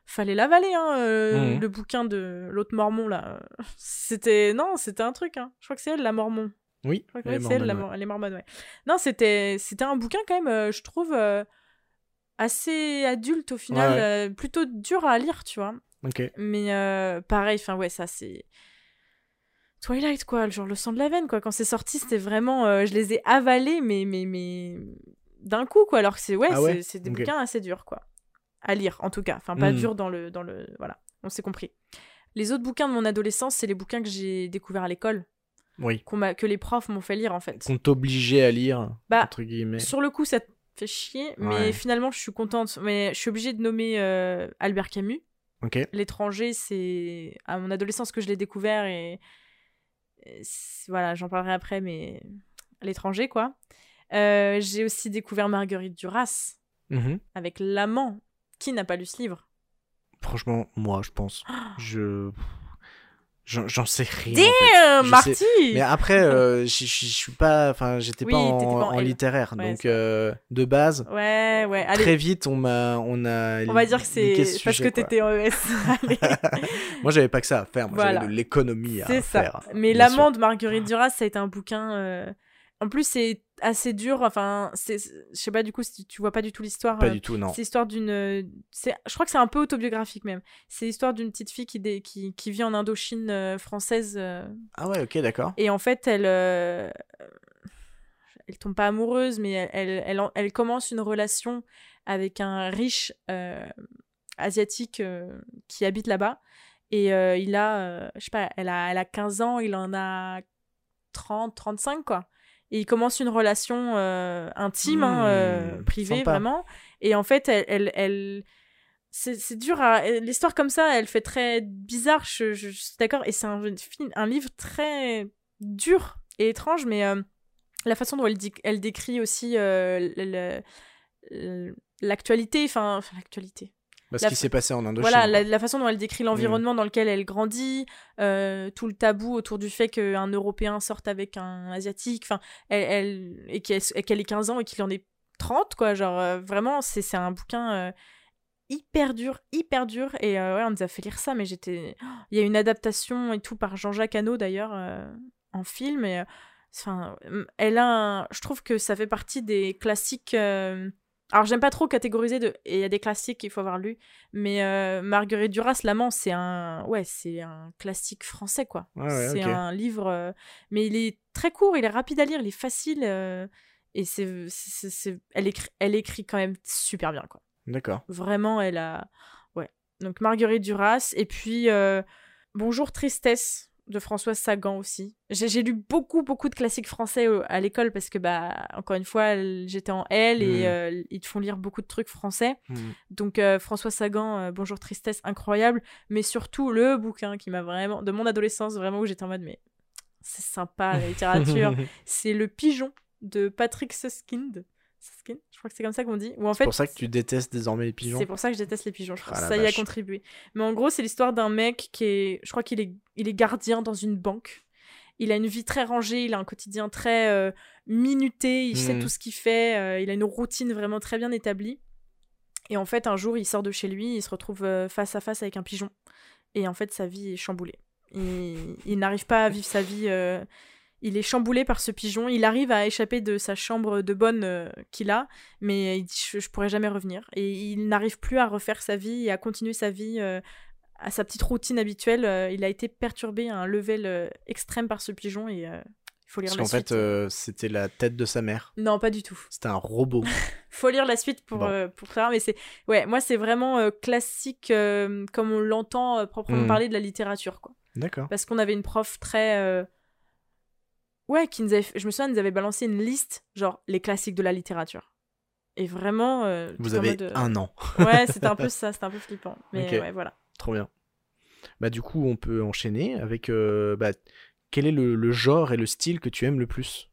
Fallait l'avaler, hein, euh, Mhm. le bouquin de l'autre mormon, là. C'était. Non, c'était un truc, hein. Je crois que c'est elle, la mormon. Oui, Je crois que elle est oui, c'est elle, la mormone, mor- elle est mormone, ouais. Non, c'était c'était un bouquin quand même, euh, je trouve, euh, assez adulte au final, Ouais, plutôt dur à lire, tu vois. ouais. Ok. Mais pareil, enfin ouais, ça c'est Twilight quoi, genre le sang de la veine quoi. Quand c'est sorti, c'était vraiment, euh, je les ai avalés, mais mais mais d'un coup quoi. Alors que c'est ouais, Ah ouais c'est- des bouquins assez durs quoi, à lire en tout cas. Enfin pas Hmm. durs dans le dans le voilà, on s'est compris. Les autres bouquins de mon adolescence, c'est les bouquins que j'ai découverts à l'école, Oui. m'a- que les profs m'ont fait lire en fait. Qu'on t'obligeait à lire, Bah, entre guillemets. Sur le coup, ça te fait chier, mais finalement, je suis contente. Mais je suis obligée de nommer euh, Albert Camus. Ok. L'étranger, c'est à mon adolescence que je l'ai découvert et, voilà, j'en parlerai après, mais l'étranger, quoi. Euh, j'ai aussi découvert Marguerite Duras Mhm. avec L'amant. Qui n'a pas lu ce livre? Franchement, moi, je pense. Je. J'en sais rien. en Damn, fait. Marty sais- Mais après, euh, je suis pas. Enfin, j'étais Oui, pas en, littéraire. Ouais, donc, euh, de base, Ouais, ouais, allez. très vite, on m'a. On, a On va dire que c'est ce parce que sujet, quoi. t'étais en ES. Moi, j'avais pas que ça à faire. Moi, Voilà. j'avais de l'économie à C'est ça. faire. Mais L'amant de Marguerite Duras, ça a été un bouquin. euh, En plus, c'est assez dur. Enfin, c'est... je sais pas du coup si tu vois pas du tout l'histoire. Pas euh, du tout, non. C'est l'histoire d'une. euh, c'est- Je crois que c'est un peu autobiographique même. C'est l'histoire d'une petite fille qui, dé- qui... qui vit en Indochine euh, française. euh, Ah ouais, ok, d'accord. Et en fait, elle. Elle tombe pas amoureuse, mais elle, elle, elle, elle commence une relation avec un riche asiatique qui habite là-bas. Et il a, je sais pas, elle a, elle a 15 ans, il en a 30, 35, quoi. Et il commence une relation euh, intime, hein, euh, Hmm, privée, sympa. vraiment. Et en fait, elle. elle, elle- c'est dur à. L'histoire comme ça, elle fait très bizarre, je, je- je suis d'accord. Et c'est un, un livre très dur et étrange, mais euh, la façon dont elle, dit- elle décrit aussi l'actualité, enfin, l'actualité. Ce qui s'est passé en Indochine. Voilà, la, la façon dont elle décrit l'environnement dans lequel elle grandit, euh, tout le tabou autour du fait qu'un Européen sorte avec un Asiatique, enfin, elle, elle- et qu'elle qu'elle ait 15 ans et qu'il en ait 30, quoi. Genre, euh, vraiment, c'est un bouquin euh, hyper dur, hyper dur. Et ouais, on nous a fait lire ça, mais j'étais. Il y a une adaptation et tout par Jean-Jacques Hano, d'ailleurs, en film. Et, enfin, elle a un- Je trouve que ça fait partie des classiques. euh, Alors, j'aime pas trop catégoriser de. Et il y a des classiques qu'il faut avoir lu. Mais euh, Marguerite Duras, L'amant, c'est un. Ouais, c'est un classique français, quoi. Ouais, c'est un livre. euh, Mais il est très court, il est rapide à lire, il est facile. euh, Et c'est- Elle, écrit... elle écrit quand même super bien, quoi. D'accord. Vraiment, elle a. Ouais. Donc Marguerite Duras. Et puis euh, Bonjour Tristesse de Françoise Sagan aussi. J'ai lu beaucoup, beaucoup de classiques français euh, à l'école parce que, bah, encore une fois, j'étais en L et euh, ils te font lire beaucoup de trucs français. Mhm. Donc euh, Françoise Sagan, euh, Bonjour Tristesse, incroyable. Mais surtout, le bouquin qui m'a vraiment. de mon adolescence, vraiment, où j'étais en mode, mais c'est sympa la littérature. c'est Le Pigeon de Patrick Suskind. Je crois que c'est comme ça qu'on dit. Ou en C'est fait, pour ça que tu détestes désormais les pigeons. c'est pour ça que je déteste les pigeons. Je pense Ah, ça y a contribué. Mais en gros, c'est l'histoire d'un mec qui est. Je crois qu'il est, il est gardien dans une banque. Il a une vie très rangée, il a un quotidien très euh, minuté, il sait Mhm. tout ce qu'il fait, euh, il a une routine vraiment très bien établie. Et en fait, un jour, il sort de chez lui, il se retrouve euh, face à face avec un pigeon. Et en fait, sa vie est chamboulée. Il, il n'arrive pas à vivre sa vie. euh, il est chamboulé par ce pigeon. Il arrive à échapper de sa chambre de bonne euh, qu'il a, mais il dit je, je pourrais jamais revenir. Et il n'arrive plus à refaire sa vie et à continuer sa vie euh, à sa petite routine habituelle. Euh, il a été perturbé à un level euh, extrême par ce pigeon et euh, il faut lire Parce la qu'en suite. fait, euh, c'était la tête de sa mère. Non, pas du tout. C'était un robot. Faut lire la suite pour, Bon. euh, pour savoir, mais c'est ouais, moi c'est vraiment euh, classique euh, comme on l'entend euh, proprement Mhm. parler de la littérature quoi. D'accord. Parce qu'on avait une prof très euh, ouais qui nous avait, je me souviens, elle nous avait balancé une liste genre les classiques de la littérature. Et vraiment, euh, Vous avez mode, euh, un an. Ouais, c'était un peu ça, c'était un peu flippant. Mais ouais, voilà. Trop bien. Bah du coup, on peut enchaîner avec euh, bah, quel est le, le genre et le style que tu aimes le plus?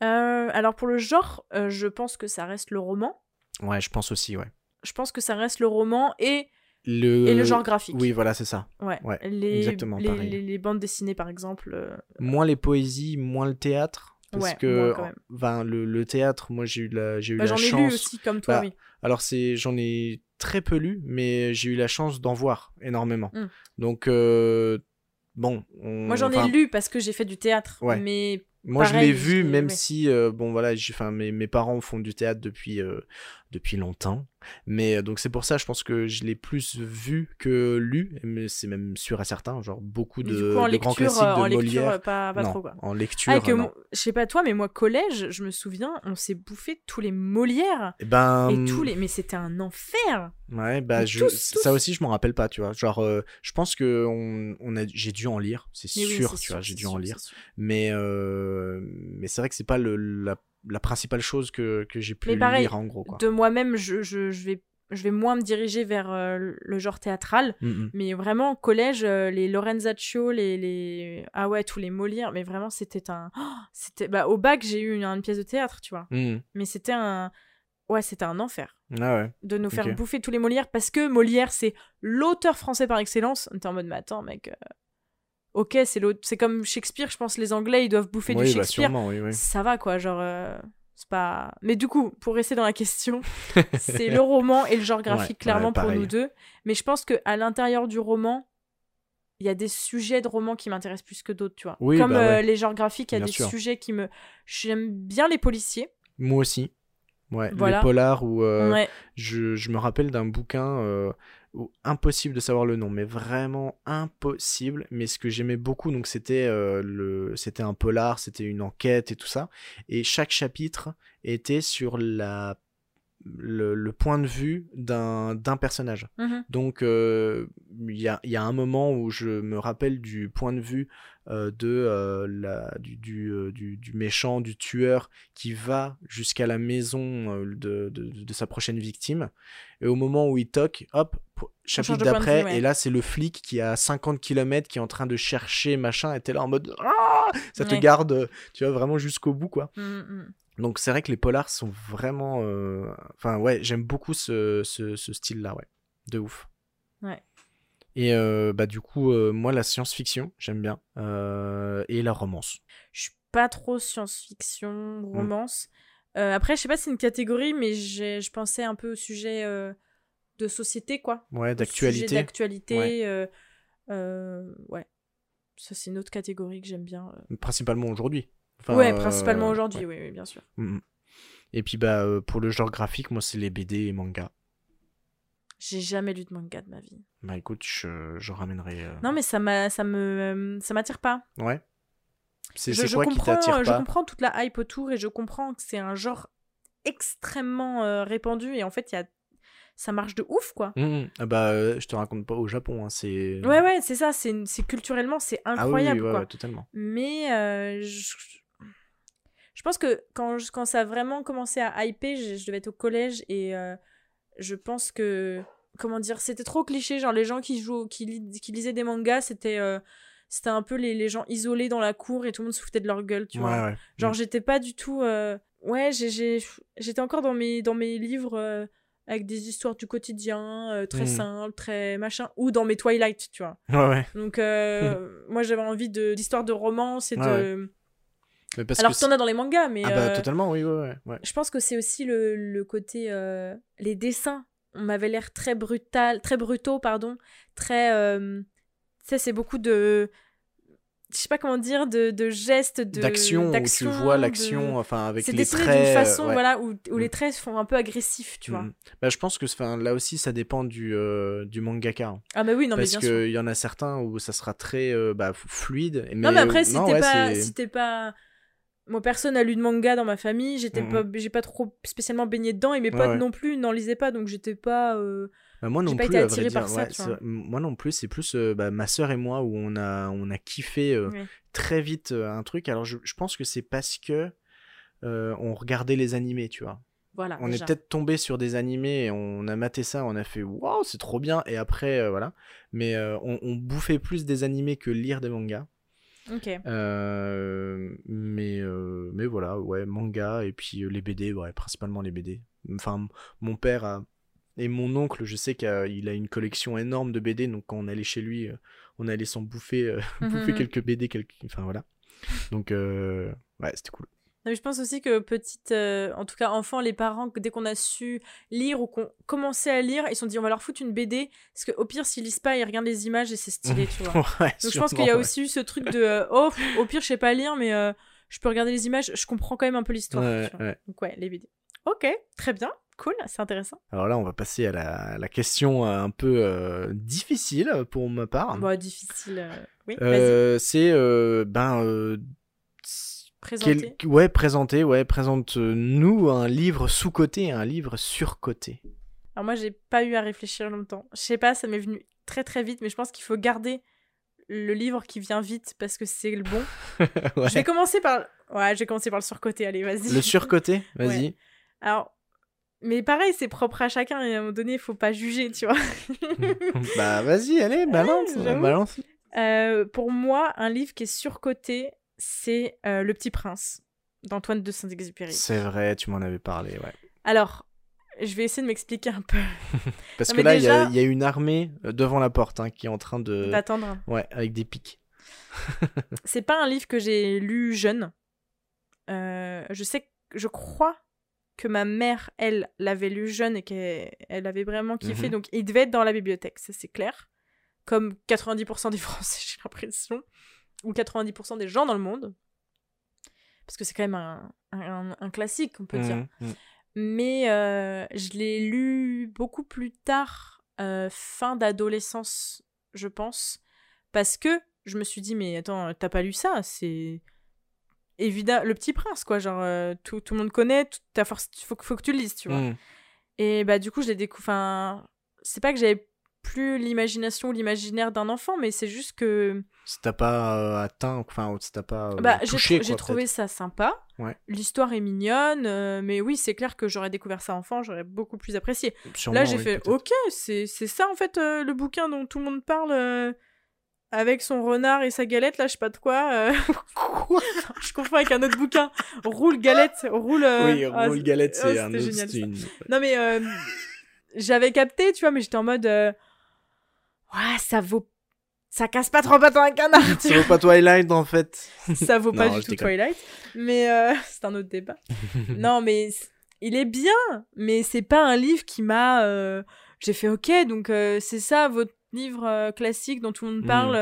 Alors pour le genre, je pense que ça reste le roman. Ouais, je pense aussi, ouais. Je pense que ça reste le roman et, Le... et le genre graphique. Oui, voilà, c'est ça. Ouais. ouais, les, exactement les, pareil. les- les bandes dessinées par exemple. euh, Moins les poésies, moins le théâtre. Parce Ouais, que ben, le, le théâtre, moi j'ai eu la, j'ai eu bah, la J'en ai chance. lu aussi comme toi, Bah, oui. Alors c'est, j'en ai très peu lu, mais j'ai eu la chance d'en voir énormément. Mm. Donc euh, bon. on- Moi j'en ai lu parce que j'ai fait du théâtre. Ouais. Mais Moi je l'ai vu, même ouais. si euh, bon voilà, j'ai, mes, mes parents font du théâtre depuis euh, depuis longtemps. Mais euh, donc c'est pour ça, je pense que je l'ai plus vu que lu, mais c'est même sûr et certain, genre beaucoup de, coup grands lecture, classiques euh, de en lecture Molière. euh, pas, pas non, trop quoi. en lecture. Ah, que non. je sais pas toi, mais moi collège, je me souviens, on s'est bouffé tous les Molières Eh ben, et tous les. Mais c'était un enfer. Ouais, bah Mais je, tous, ça aussi je m'en rappelle pas, tu vois. Genre, euh, je pense que on, on a, j'ai dû en lire, c'est oui, sûr, tu sûr, vois, j'ai dû en lire. Mais, euh, mais c'est vrai que c'est pas le, la, la principale chose que, que j'ai pu pareil, lire en gros, quoi. De moi-même, je, je, je vais, je vais moins me diriger vers euh, le genre théâtral. Mm, mm. Mais vraiment, au collège, euh, les Lorenzaccio, les, les. Ah ouais, tous les Molières, mais vraiment, c'était un. Oh, c'était... Bah, au bac, j'ai eu une, une pièce de théâtre, tu vois. Mm. Mais c'était un. Ouais, c'était un enfer. Ah ouais. De nous faire bouffer tous les Molières parce que Molière, c'est l'auteur français par excellence. On était en mode, mais attends, mec. Ok, c'est, l'autre... c'est comme Shakespeare, je pense, les Anglais, ils doivent bouffer oui, du bah Shakespeare. sûrement, oui, oui. ça va quoi, genre euh, c'est pas. Mais du coup, pour rester dans la question, c'est le roman et le genre graphique Ouais, clairement ouais, pour nous deux. Mais je pense que à l'intérieur du roman, il y a des sujets de roman qui m'intéressent plus que d'autres, tu vois. Comme bah euh, les genres graphiques, il y a Bien des sûr. sujets qui me. J'aime bien les policiers. Moi aussi. Ouais, Voilà. les polars où euh, ouais. je, je me rappelle d'un bouquin euh, impossible de savoir le nom, mais vraiment impossible. Mais ce que j'aimais beaucoup, donc c'était euh, le, c'était un polar, c'était une enquête et tout ça. Et chaque chapitre était sur la, le, le point de vue d'un, personnage. Mhm. Donc euh, il y, a, y a un moment où je me rappelle du point de vue euh, de euh, la, du, du, du, du méchant, du tueur qui va jusqu'à la maison de, de, de sa prochaine victime. Et au moment où il toque, hop, chapitre d'après, ouais. et là c'est le flic qui est à 50 km qui est en train de chercher machin, et t'es là en mode Ah ça te Ouais. garde, tu vois, vraiment jusqu'au bout quoi. Mm, mm. Donc c'est vrai que les polars sont vraiment. euh, Enfin ouais, j'aime beaucoup ce, ce, ce style-là, ouais. De ouf. Ouais. Et euh, bah du coup, euh, moi la science-fiction, j'aime bien. Et la romance. Je suis pas trop science-fiction, Mm. romance. Après, je sais pas si c'est une catégorie, mais j'ai- je pensais un peu au sujet de société, quoi. Ouais, Sujet d'actualité. d'actualité. Ouais. ouais. Ça, c'est une autre catégorie que j'aime bien. Principalement aujourd'hui. Enfin, ouais, euh, principalement aujourd'hui, ouais. oui, oui, bien sûr. Mm, mm. Et puis bah euh, pour le genre graphique, moi c'est les BD et manga. J'ai jamais lu de manga de ma vie. Bah écoute, je, je ramènerai. euh, Non, mais ça m'a, ça me, euh, ça m'attire pas. Ouais. C'est quoi qui t'attire euh, je pas comprends toute la hype autour et je comprends que c'est un genre extrêmement euh, répandu et en fait, il y a, ça marche de ouf, quoi. Mm. Ah bah euh, je te raconte pas au Japon, hein, c'est. Ouais, ouais, c'est ça. C'est, c'est culturellement, c'est Ah oui, oui, incroyable, ouais, quoi. ouais, totalement. Mais euh, je... je pense que quand, je- quand ça a vraiment commencé à hyper, je, je devais être au collège et euh, je pense que comment dire, c'était trop cliché. Genre les gens qui jouent, qui, lis- qui lisaient des mangas, c'était euh, c'était un peu les, les gens isolés dans la cour et tout le monde se foutait de leur gueule, tu ouais, vois. ouais. Genre Mm. j'étais pas du tout. euh, Ouais, j'étais encore dans mes dans mes livres. euh, avec des histoires du quotidien, euh, très Mm. simples, très machin, ou dans mes Twilight, tu vois. Ouais, ouais. Donc, euh, moi, j'avais envie de- d'histoires de romance et Ouais, de. Parce Alors, que t'en as dans les mangas, mais Ah bah euh, totalement, oui, ouais, ouais. je pense que c'est aussi le, le côté. euh, les dessins. On m'avait l'air très brutal, très brutaux, pardon. Très. euh, tu sais, c'est beaucoup de. Je sais pas comment dire, de, de gestes, de. D'action, où tu vois de- l'action, enfin avec C'est les dessiné traits. d'une euh, façon, ouais. voilà, où, où Mm. les traits sont un peu agressifs, tu vois. Mhm. Bah, je pense que enfin, là aussi, ça dépend du, euh, du mangaka. hein. Ah, mais oui, non, mais Parce bien sûr. qu'il y en a certains où ça sera très euh, bah, fluide. Mais, Non, mais après, si t'es ouais, pas, c'est- si t'es pas. Moi, personne n'a lu de manga dans ma famille. J'étais pas, j'ai pas trop spécialement baigné dedans et mes potes ouais. non plus n'en lisaient pas, donc j'étais pas. euh, Bah, moi non pas plus, été attirée dire. par ça, ouais. Moi non plus, c'est plus euh, bah, ma sœur et moi où on a, on a kiffé euh, très vite euh, un truc. Alors je, je pense que c'est parce que on regardait les animés, tu vois. Voilà. on déjà. est peut-être tombé sur des animés et on a maté ça, on a fait waouh, c'est trop bien. Et après, euh, voilà. Mais euh, on, on bouffait plus des animés que lire des mangas. Ok. Euh, mais, euh, mais voilà, ouais, manga et puis euh, les BD, ouais, principalement les BD. Enfin, mon père a... et mon oncle, je sais qu'il a, une collection énorme de BD, donc quand on allait chez lui, on allait s'en bouffer, euh, bouffer Mhm. quelques BD, quelques... enfin voilà. Donc, euh, ouais, c'était cool. Non, mais je pense aussi que petite, euh, en tout cas enfant, les parents, dès qu'on a su lire ou qu'on commençait à lire, ils se sont dit on va leur foutre une BD, parce qu'au pire s'ils lisent pas, ils regardent les images et c'est stylé, tu vois. Ouais, Donc je pense qu'il y a aussi eu ce truc de euh, oh au pire je sais pas lire mais euh, je peux regarder les images, je comprends quand même un peu l'histoire. Ouais. Donc ouais, les BD. Ok, très bien, cool, c'est intéressant. Alors là, on va passer à la, la question un peu euh, difficile pour ma part. Bon, difficile. euh, Oui, Euh, c'est ben présenter. quel- ouais présenter ouais présente nous un livre sous coté un livre sur coté Alors moi j'ai pas eu à réfléchir longtemps. Je sais pas, ça m'est venu très très vite, mais je pense qu'il faut garder le livre qui vient vite parce que c'est le bon. Je vais commencer par ouais, je vais commencer par le surcoté. Allez, vas-y. le surcoté vas-y Ouais. Alors mais pareil, c'est propre à chacun et à un moment donné, il faut pas juger, tu vois. bah vas-y allez balance balance Euh, pour moi, un livre qui est surcoté, c'est euh, Le Petit Prince d'Antoine de Saint-Exupéry. c'est vrai tu m'en avais parlé ouais Alors, je vais essayer de m'expliquer un peu, parce Non, que là il y a- déjà- il y, a une armée euh, devant la porte hein, qui est en train de d'attendre. ouais avec des pics C'est pas un livre que j'ai lu jeune. Euh, je sais, je crois que ma mère, elle, l'avait lu jeune et qu'elle elle avait vraiment kiffé. Mhm. Donc, il devait être dans la bibliothèque, ça c'est clair. Comme 90% des Français, j'ai l'impression. Ou 90% des gens dans le monde. Parce que c'est quand même un, un- un classique, on peut dire. Mhm, mhm. Mais euh, je l'ai lu beaucoup plus tard, euh, fin d'adolescence, je pense. Parce que je me suis dit, mais attends, t'as pas lu ça? C'est évident. Le petit prince, quoi. Genre, euh, tout, tout le monde connaît, force... faut, que- faut que tu le lises, tu vois. Mhm. Et bah, du coup, je l'ai découvert. Enfin, c'est pas que j'avais plus l'imagination ou l'imaginaire d'un enfant, mais c'est juste que ça t'a pas euh, atteint enfin ça t'a pas euh, bah, j'ai touché j'ai quoi, trouvé ça sympa. Ouais. L'histoire est mignonne, euh, mais oui, c'est clair que j'aurais découvert ça enfant, j'aurais beaucoup plus apprécié. Sûrement, Là, j'ai oui, fait, ok, c'est c'est ça en fait le bouquin dont tout le monde parle avec son renard et sa galette, là, je sais pas de quoi. euh. je confonds avec un autre bouquin. Roule galette, roule. euh, oui ah, roule galette oh, c'est un c'était autre génial, une- Non, mais euh, j'avais capté, tu vois, mais j'étais en mode. Ouais, ça vaut. Ça casse pas trop à un canard, ça vaut pas Twilight en fait ça vaut pas Non, du tout. Twilight, mais euh, c'est un autre débat. non, mais il est bien, mais c'est pas un livre qui m'a. euh, J'ai fait ok, donc euh, c'est ça votre livre euh, classique dont tout le monde Mm. parle.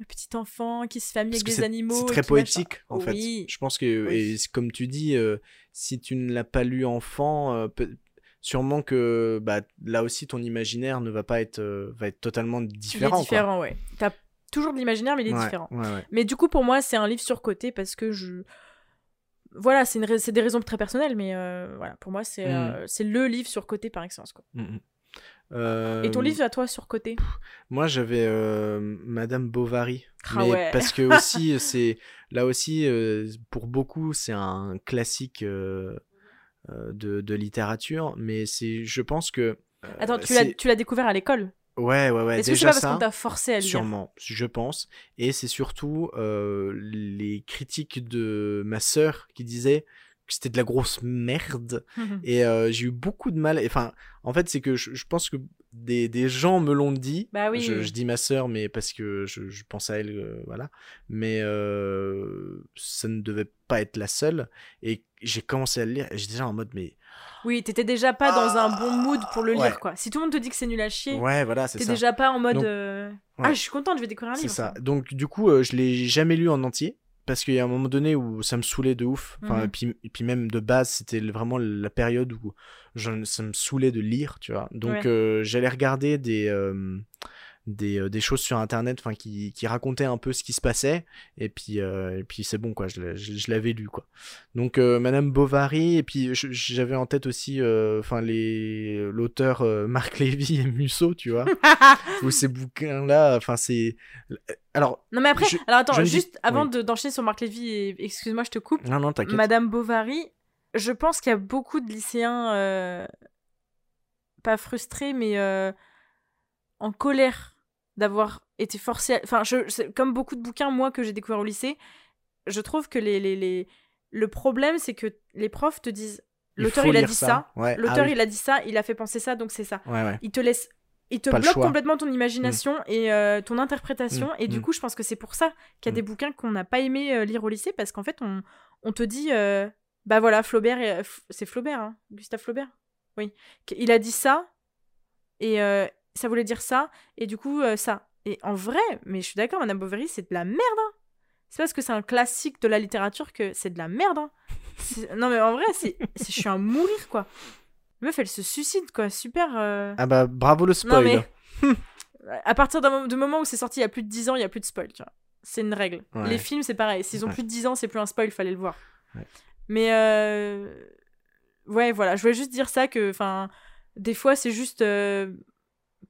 le petit enfant qui se fait avec des animaux. C'est très poétique, en Oui. fait. Je pense que, Oui. et comme tu dis, euh, si tu ne l'as pas lu enfant, euh, sûrement que bah, là aussi ton imaginaire ne va pas être, euh, va être totalement Il différent. est quoi. différent, ouais. T'as toujours de l'imaginaire, mais il est Ouais, différent. ouais, ouais. Mais du coup, pour moi, c'est un livre surcoté parce que je. Voilà, c'est des raisons très personnelles, mais euh, voilà, pour moi, c'est Mm. euh, c'est le livre surcoté par excellence. Quoi. Mm, mm. Euh, Et ton livre à toi surcoté? Moi, j'avais euh, Madame Bovary. Ah mais ouais. parce que aussi, c'est là aussi, euh, pour beaucoup, c'est un classique de, de littérature. Mais c'est, je pense que. euh, Attends, tu l'as tu l'as découvert à l'école? Ouais, ouais, ouais. Est-ce que c'est déjà pas parce ça. qu'on t'a forcé à lire? Sûrement, je pense. Et c'est surtout euh, les critiques de ma sœur qui disaient que c'était de la grosse merde. Et euh, j'ai eu beaucoup de mal. Enfin, en fait, c'est que je, je pense que des, des gens me l'ont dit. Bah oui. Je, je dis ma sœur, mais parce que je, je pense à elle, euh, voilà. Mais euh, ça ne devait pas être la seule. Et j'ai commencé à le lire j'étais déjà en mode, mais Oui, t'étais déjà pas dans un bon mood pour le lire, quoi. Si tout le monde te dit que c'est nul à chier, ouais, voilà, c'est t'es ça. déjà pas en mode. Donc, ouais. Ah, je suis contente, je vais découvrir un C'est livre. ça. quoi. Donc du coup, je l'ai jamais lu en entier parce qu'il y a un moment donné où ça me saoulait de ouf. Enfin, Mhm. et, puis, et puis même de base, c'était vraiment la période où je, ça me saoulait de lire, tu vois. Donc Ouais. euh, j'allais regarder des euh, des, euh, des choses sur internet, qui, qui racontaient un peu ce qui se passait. Et puis euh, et puis c'est bon quoi, je, l'ai- je, je l'avais lu quoi. Donc Madame Bovary et puis j'avais en tête aussi, enfin les l'auteur Marc Lévy et Musso, tu vois. où ces bouquins là, enfin c'est alors Non, mais après, Je- alors attends, dis- juste avant oui. de- d'enchaîner sur Marc Lévy, excuse-moi, je te coupe. Non, non, t'inquiète. Madame Bovary, je pense qu'il y a beaucoup de lycéens, euh, pas frustrés, mais euh, en colère d'avoir été forcés. à- Enfin, je, comme beaucoup de bouquins, moi, que j'ai découvert au lycée, je trouve que les, les, les- Le problème, c'est que les profs te disent l'auteur il a dit ça. ça, Ouais. l'auteur Ah oui. il a dit ça, il a fait penser ça, donc c'est ça. Ouais, ouais. Il te laisse. Il te bloque complètement ton imagination et euh, ton interprétation. Mm, Et du mm. coup, je pense que c'est pour ça qu'il y a Mm. des bouquins qu'on n'a pas aimé euh, lire au lycée parce qu'en fait, on, on te dit euh, bah voilà, Flaubert, c'est Flaubert, hein, Gustave Flaubert Oui. Il a dit ça et ça voulait dire ça et du coup, ça. Et en vrai, mais je suis d'accord, Madame Bovary, c'est de la merde. hein. C'est parce que c'est un classique de la littérature que c'est de la merde. hein. Non, mais en vrai, je suis à mourir, quoi. Meuf, elle se suicide, quoi. Super. euh. Ah bah bravo le Non, spoil. mais. à partir d'un moment, du moment où c'est sorti il y a plus de 10 ans, il y a plus de spoil, tu vois. C'est une règle. Ouais. Les films, c'est pareil. S'ils ont Ouais. plus de 10 ans, c'est plus un spoil, fallait le voir. Ouais. Mais. euh, Ouais, voilà. Je voulais juste dire ça que. Enfin. Des fois, c'est juste. euh,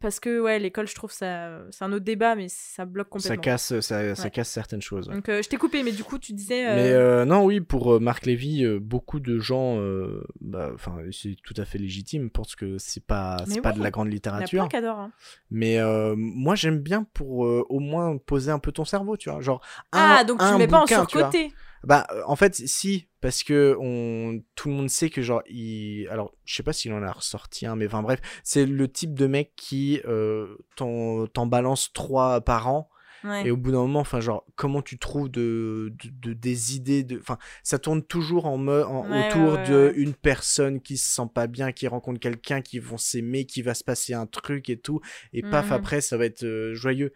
Parce que, ouais, l'école, je trouve ça. C'est un autre débat, mais ça bloque Ça complètement. casse, ça, ça Ouais. casse certaines choses. ouais. Donc, euh, je t'ai coupé, mais du coup, tu disais. euh, Mais euh, non, oui, pour euh, Marc Lévy, euh, beaucoup de gens, euh, bah, enfin, c'est tout à fait légitime, pensent que c'est pas, c'est pas oui, de la grande Il y a littérature. hein. Mais euh, moi, j'aime bien pour euh, au moins poser un peu ton cerveau, tu vois. Genre, un, Ah, donc tu un le mets pas en tu surcoté. Bah, euh, en fait, si, parce que on, tout le monde sait que, genre, il. Alors, je sais pas s'il en a ressorti un, mais enfin, bref, c'est le type de mec qui euh, t'en balance trois par an. Ouais. Et au bout d'un moment, enfin, genre, comment tu trouves de, de, de- des idées de, enfin, ça tourne toujours en, me, en Ouais, autour ouais, ouais, de ouais. une personne qui se sent pas bien, qui rencontre quelqu'un, qui vont s'aimer, qui va se passer un truc et tout, et paf Mhm. après, ça va être euh, joyeux.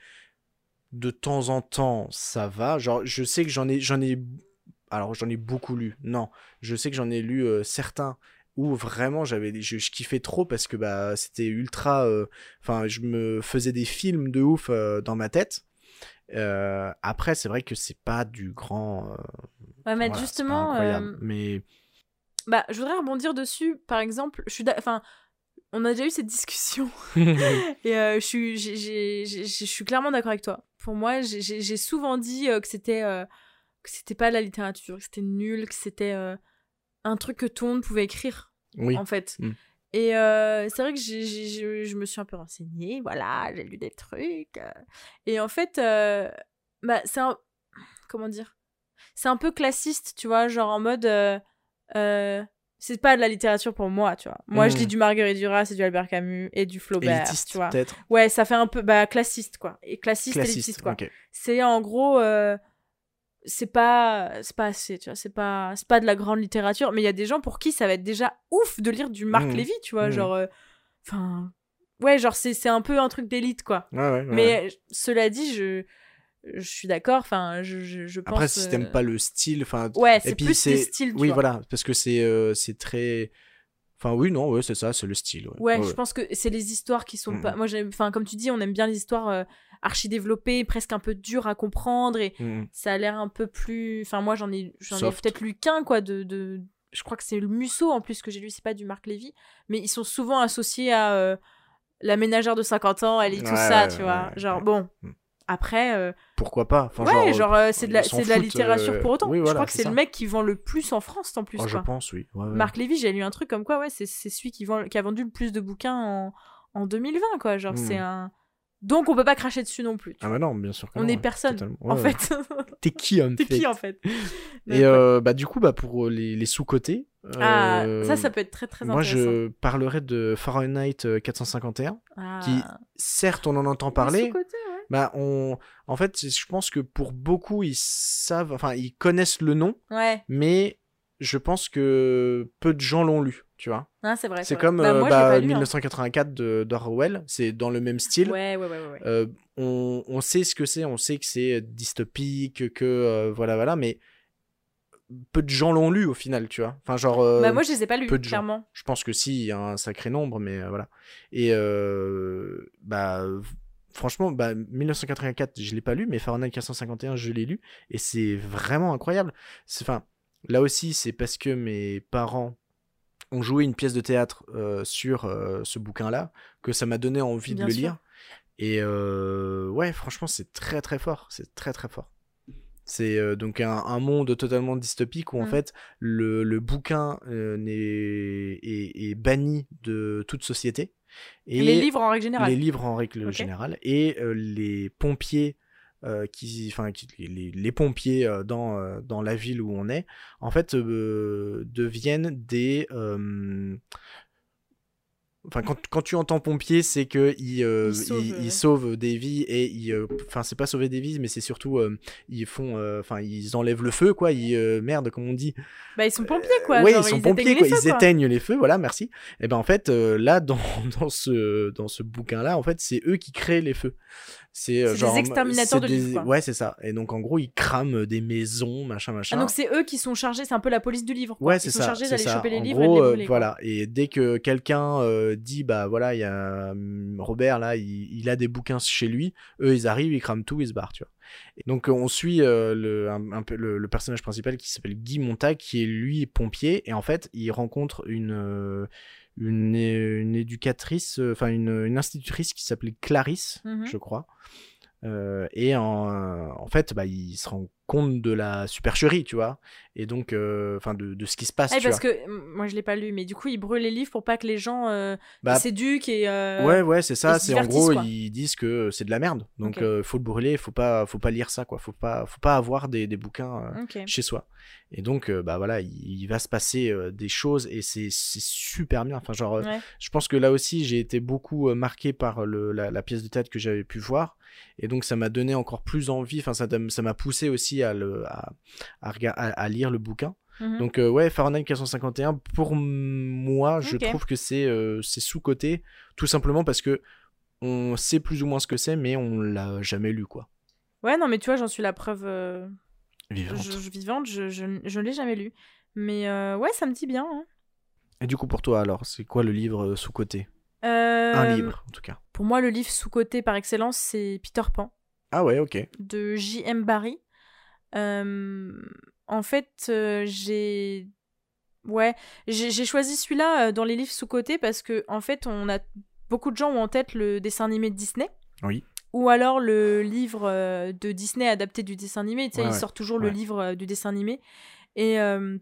De temps en temps, ça va. Genre, je sais que j'en ai, j'en ai, alors j'en ai beaucoup lu. Non, je sais que j'en ai lu euh, certains où vraiment j'avais, je, je kiffais trop parce que bah c'était ultra, euh, enfin, je me faisais des films de ouf euh, dans ma tête. Après, c'est vrai que c'est pas du grand. Ouais, mais voilà, justement. Mais Bah, je voudrais rebondir dessus. Par exemple, je suis, enfin, on a déjà eu cette discussion et je suis, je clairement d'accord avec toi. Pour moi, j'ai- souvent dit que c'était, que c'était pas de la littérature, que c'était nul, que c'était euh, un truc que tout le monde pouvait écrire, oui, en fait. Mm. Et euh, c'est vrai que j'ai- j'ai- j'ai- je me suis un peu renseignée, voilà, j'ai lu des trucs. euh. Et en fait, euh, bah, c'est un. Comment dire C'est un peu classiste, tu vois, genre en mode. euh, c'est pas de la littérature pour moi, tu vois. Moi, je Mm. lis du Marguerite Duras et du Albert Camus et du Flaubert, élitiste tu vois. peut-être. Ouais, ça fait un peu bah, classiste, quoi. Et classiste, Classiste, élitiste, quoi. C'est en gros. C'est pas c'est pas assez tu vois c'est pas c'est pas de la grande littérature mais il y a des gens pour qui ça va être déjà ouf de lire du Marc Mhm. Lévy tu vois Mhm. genre euh, enfin ouais genre c'est c'est un peu un truc d'élite quoi Ouais, ouais, ouais, ouais. mais euh, cela dit je je suis d'accord enfin je, je, je pense Après, si t'aimes euh, pas le style, enfin, ouais c'est plus styles tu oui vois. voilà parce que c'est euh, c'est très enfin oui non ouais c'est ça c'est le style ouais. Ouais, Ouais, je ouais. pense que c'est les histoires qui sont Mhm. pas. Moi, j'aime. Enfin, comme tu dis, on aime bien les histoires archi développées, presque un peu dures à comprendre, et Mhm. ça a l'air un peu plus. Enfin, moi, j'en ai, j'en ai peut-être lu qu'un, quoi, de, de. Je crois que c'est le Musso en plus que j'ai lu, c'est pas du Marc Lévy, mais ils sont souvent associés à euh, la ménagère de 50 ans, elle lit tout ça, ouais, tu ouais, vois. genre, bon. Mhm. Après, euh, pourquoi pas? Enfin, ouais, genre, euh, c'est de la, de la littérature pour autant. oui, je crois que c'est le mec qui vend le plus en France en plus. Oh, je pense oui. Marc Lévy, j'ai lu un truc comme quoi, ouais, c'est c'est celui qui, vend, qui a vendu le plus de bouquins en, en 2020, quoi. Genre, Hmm. c'est un. Donc, on peut pas cracher dessus non plus. ah bah non bien sûr que on non, est ouais, personne, en Ouais, fait. t'es qui en T'es fait qui, en fait et euh, bah du coup bah pour euh, les, les sous-côtés Ah, euh, ça, ça peut être très, très moi intéressant. je parlerai de Fahrenheit euh, 451 Ah. qui certes on en entend Les parler ouais. bah on en fait je pense que pour beaucoup ils savent enfin ils connaissent le nom Ouais, mais je pense que peu de gens l'ont lu, tu vois. Ah, c'est vrai. c'est vrai. comme Bah, euh, moi, bah, lu, hein. 1984 d'Orwell, c'est dans le même style. Ouais, ouais, ouais, ouais. ouais. Euh, on, on sait ce que c'est, on sait que c'est dystopique, que euh, voilà, voilà, mais peu de gens l'ont lu au final, tu vois. Enfin, genre. euh, bah, moi, je les ai pas lus, gens. clairement. Je pense que si, il y a un sacré nombre, mais voilà. Et bah, franchement, bah, 1984, je l'ai pas lu, mais Fahrenheit 451, je l'ai lu, et c'est vraiment incroyable. Enfin, là aussi, c'est parce que mes parents ont joué une pièce de théâtre euh, sur euh, ce bouquin-là que ça m'a donné envie Bien de le sûr. lire. Et euh, ouais, franchement, c'est très très fort. C'est très très fort. C'est donc un, un monde totalement dystopique où en Mm. fait le, le bouquin est, est banni de toute société. Et Les livres, en règle générale. les livres en règle générale. Et les pompiers euh, qui, enfin, qui- les, les pompiers euh, dans, euh, dans la ville où on est, en fait, deviennent des. Enfin, quand, quand tu entends pompier, c'est que ils, euh, ouais. des vies et ils, euh, enfin, c'est pas sauver des vies, mais c'est surtout, euh, ils font, enfin, ils enlèvent le feu, quoi. Ils, merde, comment on dit Bah, ils sont pompiers, quoi. oui, genre, ils sont pompiers, quoi. feux, Ils éteignent les feux, voilà, merci. Et ben en fait, là, dans, dans ce, dans ce bouquin-là, en fait, c'est eux qui créent les feux. C'est euh, C'est des genre. exterminateurs de des- livres, quoi. Ouais, c'est ça. Et donc, en gros, ils crament des maisons, machin, machin. Ah, donc c'est eux qui sont chargés, c'est un peu la police du livre. quoi. Ouais, Ils c'est sont ça. chargés c'est d'aller ça. choper les en livres gros, et de les euh, brûler. voilà. Et dès que quelqu'un euh, dit, bah voilà, il y a hum, Robert là, il, il a des bouquins chez lui, eux ils arrivent, ils crament tout, ils se barrent, tu vois. Et donc euh, on suit euh, le, un, un peu le, le personnage principal qui s'appelle Guy Montag, qui est lui pompier, et en fait il rencontre une euh, une, une éducatrice, euh, enfin une, une institutrice qui s'appelait Clarisse, Mhm. je crois. Euh, et en, en fait, bah, il se rend compte de la supercherie, tu vois, et donc, euh, enfin, de, de ce qui se passe, tu parce vois. que mm, moi je l'ai pas lu, mais du coup ils brûlent les livres pour pas que les gens euh, Bah, s'éduquent et. euh, ouais, ouais, c'est ça. C'est en gros, quoi. ils disent que c'est de la merde, donc euh, faut le brûler, faut pas, faut pas lire ça, quoi. Faut pas, faut pas avoir des, des bouquins chez soi. Et donc, bah voilà, il, il va se passer des choses et c'est c'est super bien. Enfin, genre, Ouais. je pense que là aussi, j'ai été beaucoup marqué par le, la, la pièce de théâtre que j'avais pu voir. Et donc, ça m'a donné encore plus envie. Enfin, ça m'a poussé aussi à, le, à, à, rega- à- à lire le bouquin. Mhm. Donc, euh, ouais, Fahrenheit 451, pour moi, je trouve que c'est euh, sous-coté. Tout simplement parce que on sait plus ou moins ce que c'est, mais on l'a jamais lu, quoi. Ouais, non, mais tu vois, j'en suis la preuve euh, Vivante. je- je- vivante, je, je, je l'ai jamais lu. Mais euh, ouais, ça me dit bien. hein. Et du coup, pour toi, alors, c'est quoi le livre euh, sous-coté? Euh, Un livre, en tout cas. Pour moi, le livre sous-côté par excellence, c'est Peter Pan. Ah ouais, ok. de J.M. Barry. En fait, j'ai. Ouais, j'ai choisi celui-là dans les livres sous-côté parce que, en fait, on a beaucoup de gens ont en tête le dessin animé de Disney. Oui. Ou alors le livre de Disney adapté du dessin animé. Tu sais, Ouais, il ouais. sort toujours le livre du dessin animé. Et. euh,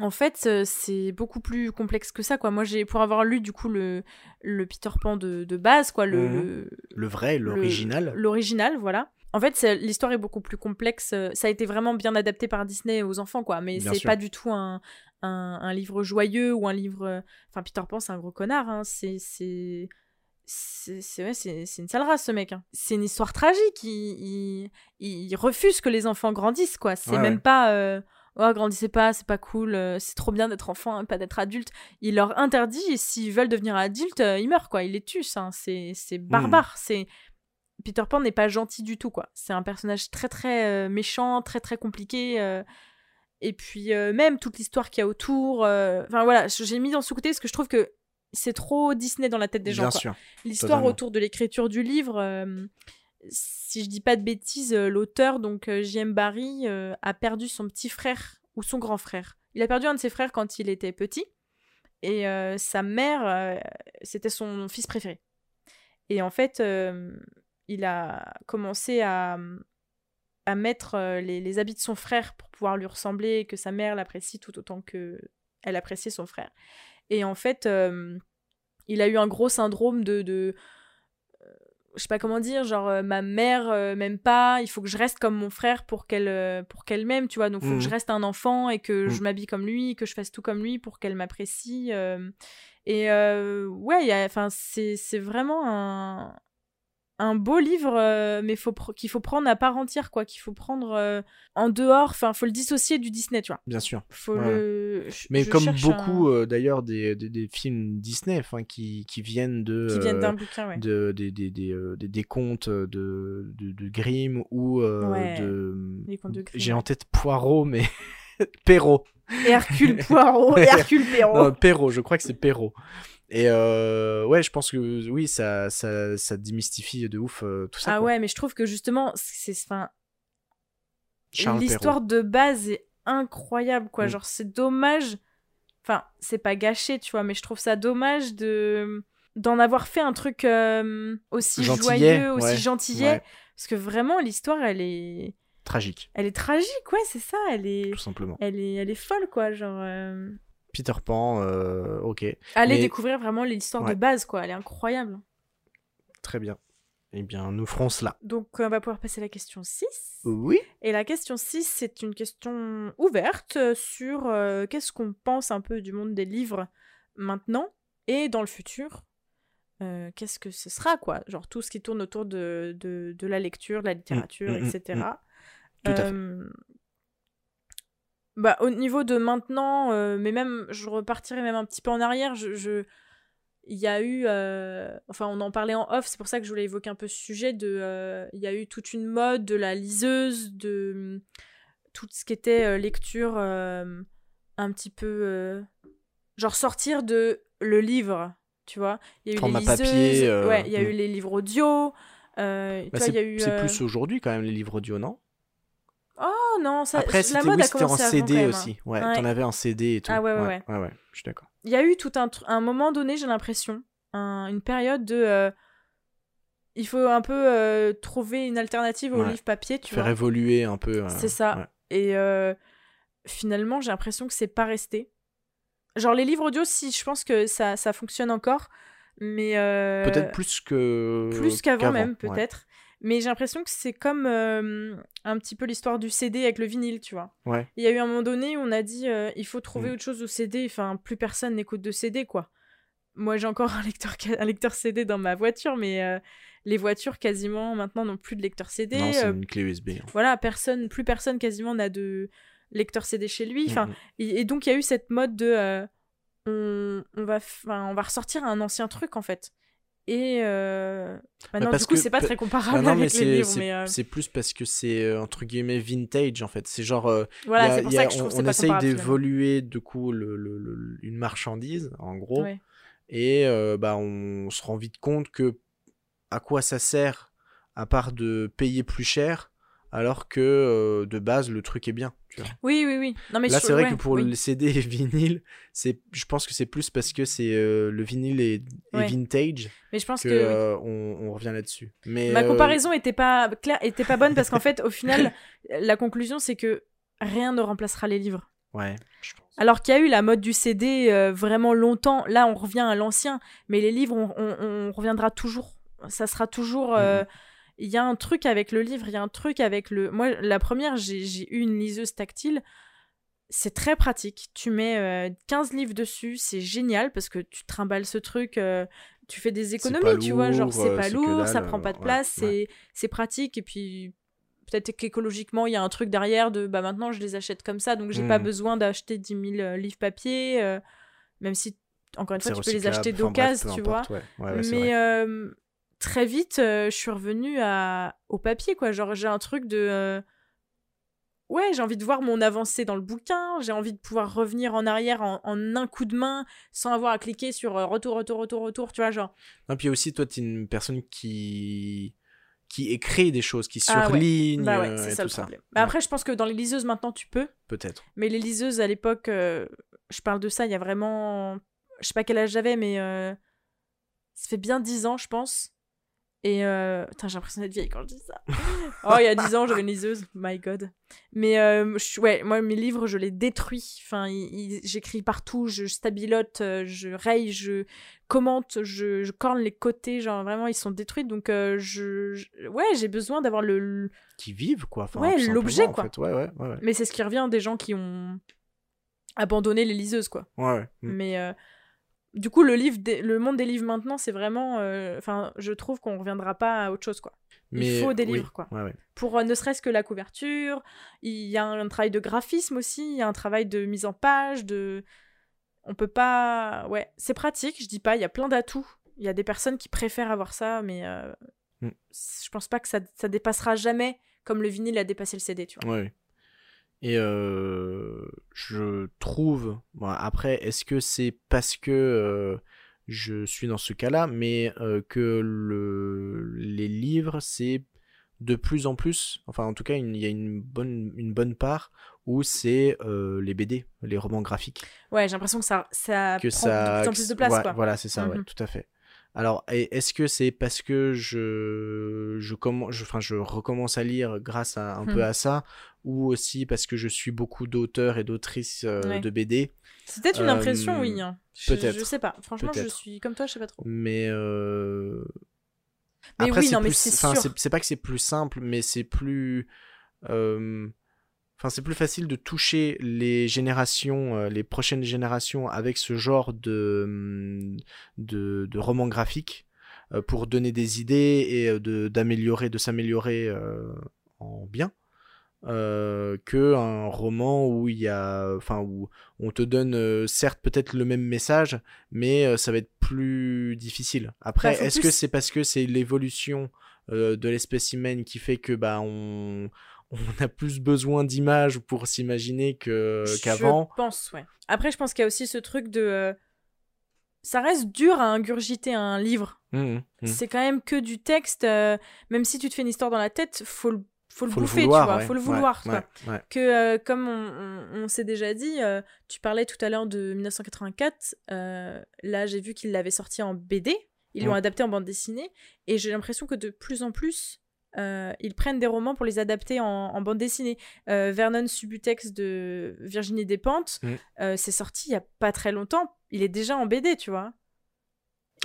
en fait, c'est beaucoup plus complexe que ça, quoi. Moi, j'ai pour avoir lu du coup le, le Peter Pan de, de base, quoi, le, Mhm. le- Le vrai, l'original. L'original, voilà. En fait, l'histoire est beaucoup plus complexe. euh, Ça a été vraiment bien adapté par Disney aux enfants, quoi. Mais c'est pas du tout un, un, un livre joyeux ou un livre. euh, Enfin, Peter Pan, c'est un gros connard. Hein. C'est. c'est... C'est ouais, une sale race, ce mec. hein. C'est une histoire tragique. Il, il, il refuse que les enfants grandissent, quoi. C'est Ouais, même ouais. pas. euh, Oh, grandissez pas, c'est pas cool, c'est trop bien d'être enfant, hein, pas d'être adulte. Il leur interdit, et s'ils veulent devenir adultes, ils meurent, quoi. Ils les tuent, ça. C'est c'est barbare. C'est Peter Pan n'est pas gentil du tout, quoi. C'est un personnage très très euh, méchant, très très compliqué. euh, Et puis euh, même toute l'histoire qu'il y a autour. Enfin voilà, j'ai mis dans ce côté parce que je trouve que c'est trop Disney dans la tête des gens. Bien. L'histoire autour de l'écriture du livre, euh, si je dis pas de bêtises, l'auteur, donc J.M. Barry, euh, a perdu son petit frère ou son grand frère. Il a perdu un de ses frères quand il était petit. Et euh, sa mère, c'était son fils préféré. Et en fait, il a commencé à, à mettre euh, les, les habits de son frère pour pouvoir lui ressembler, que sa mère l'apprécie tout autant que elle appréciait son frère. Et en fait, euh, il a eu un gros syndrome de, de euh, je sais pas comment dire, genre euh, ma mère euh, m'aime pas, il faut que je reste comme mon frère pour qu'elle euh, pour qu'elle m'aime, tu vois. Donc faut que je reste un enfant et que je m'habille comme lui, que je fasse tout comme lui pour qu'elle m'apprécie. Et ouais, enfin c'est c'est vraiment un un beau livre, euh, mais faut qu'il faut prendre à part entière, quoi. Qu'il faut prendre euh, en dehors. Enfin, faut le dissocier du Disney, tu vois. Bien sûr. Faut Ouais. le. Mais je comme beaucoup un- euh, d'ailleurs des, des, des films Disney enfin, qui, qui viennent de. qui viennent d'un bouquin, ouais. de, des, des, des, des, des contes de, de, de Grimm ou Ouais, de. J'ai en tête Poirot, mais. Perrault. Hercule Poirot, Hercule Perrault. Non, Perrault, je crois que c'est Perrault. Et euh, ouais, je pense que oui, ça, ça, ça démystifie de ouf euh, tout ça. ah quoi. ouais, mais je trouve que justement, c'est, l'histoire de base est incroyable, quoi. Mm. Genre, c'est dommage. Enfin, c'est pas gâché, tu vois, mais je trouve ça dommage de d'en avoir fait un truc euh, aussi Gentillet, joyeux, aussi ouais, gentillet, ouais. parce que vraiment l'histoire, elle est, Tragique, elle est tragique, ouais, c'est ça, elle est, tout simplement. elle est, elle est folle, quoi, genre. Euh, Peter Pan, euh, ok, Allez Mais- découvrir vraiment l'histoire de Ouais. base, quoi, elle est incroyable. très bien. Eh bien, nous ferons cela. Donc, on va pouvoir passer à la question 6. Oui. Et la question 6, c'est une question ouverte euh, sur euh, qu'est-ce qu'on pense un peu du monde des livres maintenant et dans le futur. Euh, qu'est-ce que ce sera, quoi? Genre tout ce qui tourne autour de, de, de la lecture, de la littérature, mm, mm, etc. Tout à fait. Bah, au niveau de maintenant, euh, mais même, je repartirai même un petit peu en arrière. Je, je- il y a eu, euh, enfin, on en parlait en off. C'est pour ça que je voulais évoquer un peu ce sujet. De, euh, il y a eu toute une mode de la liseuse, de tout ce qui était lecture, un petit peu, genre sortir de le livre. Tu vois, il y a eu Format les liseuses, papier, euh, ouais, il y a mm. eu les livres audio. euh, Bah, c'est eu. euh, plus aujourd'hui quand même les livres audio, non? Non, ça, Après, la mode oui, a en commencé avant, quand CD même, hein. aussi. Ouais, Ouais. t'en avais en CD et tout. Ah ouais, ouais, ouais. ouais, je suis d'accord. il y a eu tout un, moment donné, j'ai l'impression, un- une période de. euh, il faut un peu euh, trouver une alternative au livre papier, tu Faire vois. évoluer un peu. euh, C'est ça. Et finalement, j'ai l'impression que c'est pas resté. Genre, les livres audio, si, je pense que ça, ça fonctionne encore. Mais. Peut-être plus que. plus qu'avant même, peut-être. Mais j'ai l'impression que c'est comme euh, un petit peu l'histoire du CD avec le vinyle, tu vois. Ouais. Il y a eu un moment donné où on a dit euh, il faut trouver Mm. autre chose au CD. Enfin, plus personne n'écoute de CD, quoi. Moi, j'ai encore un lecteur, un lecteur CD dans ma voiture, mais euh, les voitures quasiment maintenant n'ont plus de lecteur CD. Non, c'est une clé USB. hein. Voilà, personne, plus personne quasiment n'a de lecteur CD chez lui. Enfin, Mhm. et, et donc il y a eu cette mode de on, on va, on va ressortir un ancien truc en fait. Et euh, maintenant, parce du coup, que c'est pas très comparable non, mais avec les c'est livres. c'est- Mais euh, c'est plus parce que c'est euh, entre guillemets vintage en fait. C'est genre. euh, voilà, a- pour a- ça que je on, on pas essaye d'évoluer du coup le, le- le- une marchandise en gros. Ouais. Et bah, on se rend vite compte que à quoi ça sert à part de payer plus cher alors que de base le truc est bien. Tu vois. Oui, oui, oui. Non, mais Là, c'est vrai ouais, que pour oui. le CD et vinyle, c'est, je pense que c'est plus parce que c'est euh, le vinyle est, Ouais. vintage Mais je pense que que. oui. euh, on, on revient là-dessus. Mais Ma euh, comparaison était pas claire, était pas bonne parce qu'en fait, au final, la conclusion c'est que rien ne remplacera les livres. ouais, je pense. Alors qu'il y a eu la mode du CD euh, vraiment longtemps, là on revient à l'ancien, mais les livres on, on- on reviendra toujours. Ça sera toujours. euh, Il y a un truc avec le livre, il y a un truc avec le. Moi, la première, j'ai eu une liseuse tactile. C'est très pratique. Tu mets euh, 15 livres dessus, c'est génial parce que tu trimbales ce truc, euh, tu fais des économies, tu vois. Genre, c'est euh, pas lourd, ça dalle, prend pas de euh, place, ouais, c'est pratique et puis peut-être qu'écologiquement il y a un truc derrière de bah maintenant je les achète comme ça donc j'ai pas Mhm. besoin d'acheter 10 000 euh, livres papier même si encore une fois tu peux les acheter d'occasion tu vois ouais. Mais très vite euh, je suis revenue à au papier quoi genre j'ai un truc de euh, ouais j'ai envie de voir mon avancée dans le bouquin j'ai envie de pouvoir revenir en arrière en, en un coup de main sans avoir à cliquer sur euh, retour retour retour retour tu vois genre Non, puis aussi, toi, tu es une personne qui qui écrit des choses, qui Ah ouais. surligne bah ouais c'est ça tout le ça. problème Mais après je pense que dans les liseuses maintenant tu peux Peut-être. Mais les liseuses à l'époque, euh, je parle de ça, il y a vraiment. Je sais pas quel âge j'avais, mais euh, ça fait bien 10 ans, je pense. Et. Euh... Putain, j'ai l'impression d'être vieille quand je dis ça. oh, il y a 10 ans, j'avais une liseuse. My god. Mais euh, je- ouais, moi, mes livres, je les détruis. Enfin, j'écris partout, je stabilote, euh, je raye, je commente, je, je corne les côtés. Genre, vraiment, ils sont détruits. Donc, euh, je, je- Ouais, j'ai besoin d'avoir le- le, Qui vivent, quoi. Enfin, Ouais, l'objet, en quoi. fait. Ouais, ouais, ouais. Mais c'est ce qui revient des gens qui ont abandonné les liseuses, quoi. Ouais, ouais. Mm. Mais euh, du coup, le, livre des- le monde des livres maintenant, c'est vraiment. euh, Enfin, je trouve qu'on reviendra pas à autre chose, quoi. Mais, faut des oui, livres, quoi. Ouais, ouais. Pour euh, ne serait-ce que la couverture, il y a un travail de graphisme aussi, il y a un travail de mise en page, de. On peut pas. Ouais, c'est pratique, je dis pas, il y a plein d'atouts. Il y a des personnes qui préfèrent avoir ça, mais euh, Mm. je pense pas que ça, ça dépassera jamais comme le vinyle a dépassé le CD, tu vois. Ouais. Et je trouve, bon, après, est-ce que c'est parce que je suis dans ce cas-là, mais euh, que le, les livres, c'est de plus en plus, enfin en tout cas, il y a une bonne, une bonne part où c'est euh, les BD, les romans graphiques. Ouais, j'ai l'impression que ça, ça Que prend ça, de plus en plus de place, ouais, quoi. Voilà, c'est ça, ouais, Mhm. tout à fait. Alors, est-ce que c'est parce que je, je, je, enfin, je recommence à lire grâce à, un peu à ça, ou aussi parce que je suis beaucoup d'auteurs et d'autrices euh, Ouais. de BD C'est peut-être une Euh, impression, oui. hein. Je, peut-être. je sais pas. Franchement, je Peut-être. suis comme toi, je sais pas trop. Mais euh, Mais Après, oui, c'est non, mais c'est enfin, sûr. c'est- pas que c'est plus simple, mais c'est plus. euh, Enfin, c'est plus facile de toucher les générations, euh, les prochaines générations avec ce genre de, hum, de, de romans graphiques euh, pour donner des idées et euh, de d'améliorer, de s'améliorer euh, en bien. Euh, que un roman où il y a enfin où on te donne euh, certes peut-être le même message mais euh, ça va être plus difficile après Bah, est-ce plus- que c'est parce que c'est l'évolution euh, de l'espèce humaine qui fait que bah on on a plus besoin d'images pour s'imaginer que qu'avant? Je pense, ouais. Après, je pense qu'il y a aussi ce truc de. Ça reste dur à ingurgiter un livre. Mhm, mhm. C'est quand même que du texte. Même si tu te fais une histoire dans la tête, faut le, faut le faut le bouffer, vouloir tu vois. ouais, faut le ouais, vouloir. quoi. ouais, ouais. que euh, comme on, on- on s'est déjà dit, euh, tu parlais tout à l'heure de 1984, euh, là j'ai vu qu'ils l'avaient sorti en BD, ils l'ont adapté en bande dessinée, et j'ai l'impression que de plus en plus, ils prennent des romans pour les adapter en, en bande dessinée. Vernon Subutex de Virginie Despentes, Mm. c'est sorti il y a pas très longtemps, il est déjà en BD, tu vois.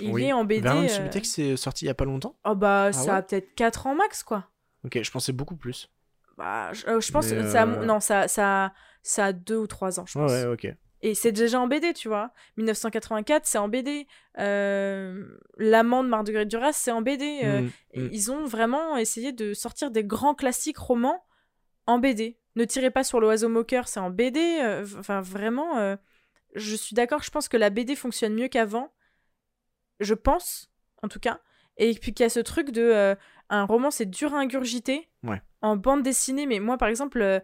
Il Oui. est en BD. Vernon Subutex c'est sorti il y a pas longtemps? Oh bah Ah ça a peut-être 4 ans max, quoi. Ok je pensais beaucoup plus Bah, je, euh, je pense Mais, que ça, a- euh, non, ça, ça, ça a 2 ou 3 ans, je ouais pense. ouais ok Et c'est déjà en BD, tu vois. 1984, c'est en BD. Euh, L'amant de Marguerite Duras, c'est en BD. Euh, et mhm. Ils ont vraiment essayé de sortir des grands classiques romans en BD. Ne tirez pas sur l'oiseau moqueur, c'est en BD. euh, v- Enfin, vraiment, euh, je suis d'accord. Je pense que la BD fonctionne mieux qu'avant. Je pense, en tout cas. Et puis qu'il y a ce truc de. euh, un roman, c'est dur à ingurgiter. Ouais. En bande dessinée, mais moi, par exemple. euh,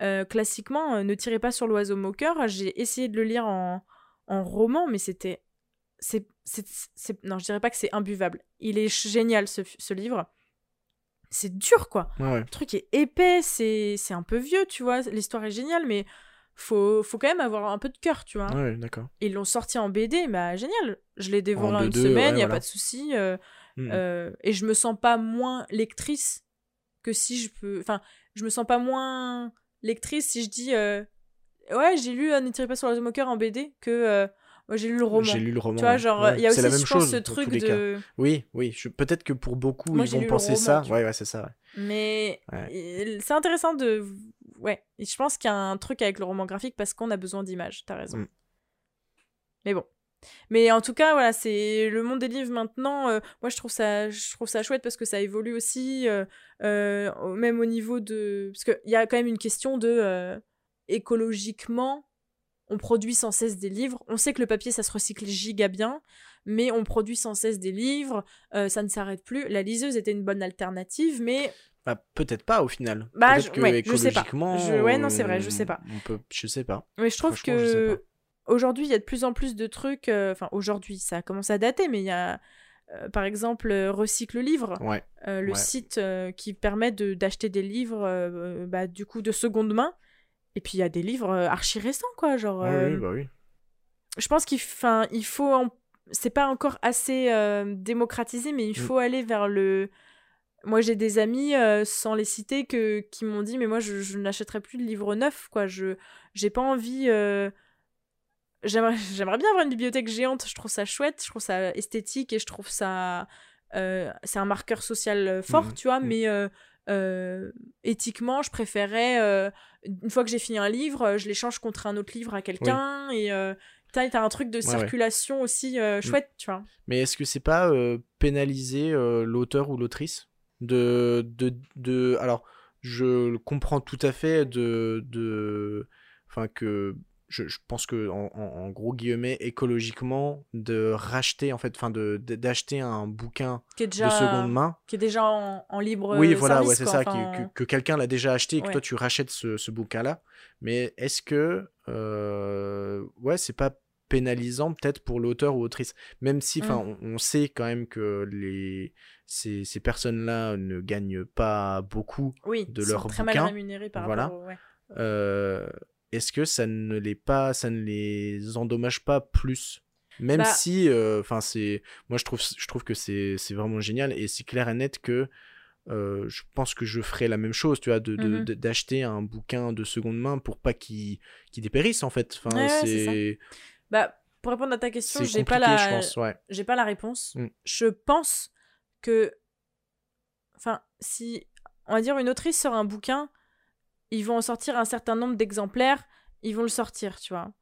euh, classiquement, euh, Ne tirez pas sur l'oiseau moqueur. J'ai essayé de le lire en, en roman, mais c'était. C'est, non, je dirais pas que c'est imbuvable. Il est génial ce, ce livre. C'est dur, quoi. ouais Le truc est épais, c'est, c'est un peu vieux, tu vois. L'histoire est géniale, mais faut, faut quand même avoir un peu de cœur, tu vois. ouais d'accord Ils l'ont sorti en BD, bah génial. Je l'ai dévoré En en, une semaine, ouais, y a voilà. pas de souci. euh, Mhm. euh, et je me sens pas moins lectrice que si je peux. Enfin, je me sens pas moins lectrice si je dis euh, ouais j'ai lu euh, Ne tirez pas sur l'oiseau moqueur en BD que euh, j'ai lu le roman. j'ai lu le roman Tu vois genre Ouais, il y a aussi la même je pense chose ce truc les cas. de Oui, oui, je... peut-être que pour beaucoup, Moi, ils vont penser roman, ça. Ouais, ouais, c'est ça. ouais. mais Ouais. c'est intéressant de ouais Et je pense qu'il y a un truc avec le roman graphique parce qu'on a besoin d'images t'as raison Mm. mais bon mais en tout cas voilà c'est le monde des livres maintenant euh, moi je trouve ça je trouve ça chouette parce que ça évolue aussi euh, euh, même au niveau de parce que il y a quand même une question de écologiquement on produit sans cesse des livres on sait que le papier ça se recycle giga bien mais on produit sans cesse des livres ça ne s'arrête plus la liseuse était une bonne alternative mais Bah, peut-être pas au final. Bah, je- que ouais, je sais pas. écologiquement. Je- ouais, non, c'est vrai, je sais pas. On peut... Je sais pas. Mais je trouve que. Aujourd'hui, il y a de plus en plus de trucs. euh, Enfin, aujourd'hui, ça a commencé à dater, mais il y a, euh, par exemple, euh, Recycle Livre, Ouais. euh, le Ouais. site euh, qui permet de- d'acheter des livres, euh, bah, du coup, de seconde main. Et puis, il y a des livres archi récents, quoi. Genre, euh, oui, bah oui. je pense qu'il il faut. en- C'est pas encore assez démocratisé, mais il Mm. faut aller vers le. Moi, j'ai des amis, sans les citer, que, qui m'ont dit Mais moi, je, je n'achèterai plus de livres neufs, quoi. Je J'ai pas envie. J'aimerais j'aimerais bien avoir une bibliothèque géante, je trouve ça chouette, je trouve ça esthétique et je trouve ça. euh, c'est un marqueur social euh, fort, Mhm, tu vois, mhm. mais euh, euh, éthiquement, je préférais, une fois que j'ai fini un livre, je l'échange contre un autre livre à quelqu'un et euh, t'as t'as un truc de Ouais, ouais. circulation aussi euh, chouette, tu vois. Mais est-ce que c'est pas pénaliser l'auteur ou l'autrice de, de, de. Alors, je comprends tout à fait de. de... Enfin, que. Je, je pense que, en, gros guillemets, écologiquement, de racheter, en fait, enfin, de, d'acheter un bouquin Qui est déjà, de seconde main. qui est déjà en, en libre Oui, voilà, service, ouais, c'est ça, qui- que, que quelqu'un l'a déjà acheté et que Ouais. toi tu rachètes ce, ce bouquin-là. Mais est-ce que, euh, ouais, c'est pas pénalisant peut-être pour l'auteur ou autrice? Même si, enfin, Mm. on, on sait quand même que les, ces, ces personnes-là ne gagnent pas beaucoup. oui, de leur très bouquin, mal rémunérés par voilà. rapport ouais. Euh, est-ce que ça ne les pas, ça ne les endommage pas plus? Même Bah- si, euh, enfin, c'est, moi je trouve, je trouve que c'est, vraiment génial et c'est clair et net que euh, je pense que je ferais la même chose, tu vois, de, de- d'acheter un bouquin de seconde main pour pas qu'il, dépérisse en fait. Enfin, Ouais, c'est Bah, pour répondre à ta question, j'ai pas la, ouais. j'ai pas la réponse. Mm. Je pense que Enfin, si, on va dire, une autrice sort un bouquin, ils vont en sortir un certain nombre d'exemplaires, ils vont le sortir, tu vois.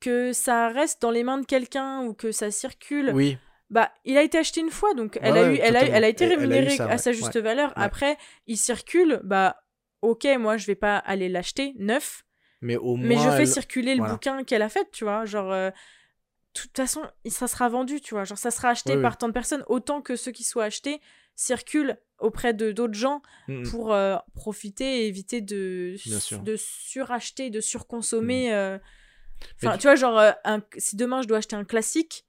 Que ça reste dans les mains de quelqu'un ou que ça circule, Oui, bah, il a été acheté une fois, donc elle, a, eu, elle, a, elle a été rémunérée à ouais, sa juste ouais. valeur. Après, il circule, bah, ok, moi, je vais pas aller l'acheter neuf, mais au moins. mais je fais elle- circuler le voilà. bouquin qu'elle a fait, tu vois. Genre, euh, de toute façon, ça sera vendu, tu vois. Genre, ça sera acheté par tant de personnes, autant que ceux qui soient achetés circulent auprès de d'autres gens Mm, mm. pour euh, profiter et éviter de, de suracheter, de surconsommer. euh. Mais Enfin, tu- tu vois, genre, euh, un- si demain je dois acheter un classique,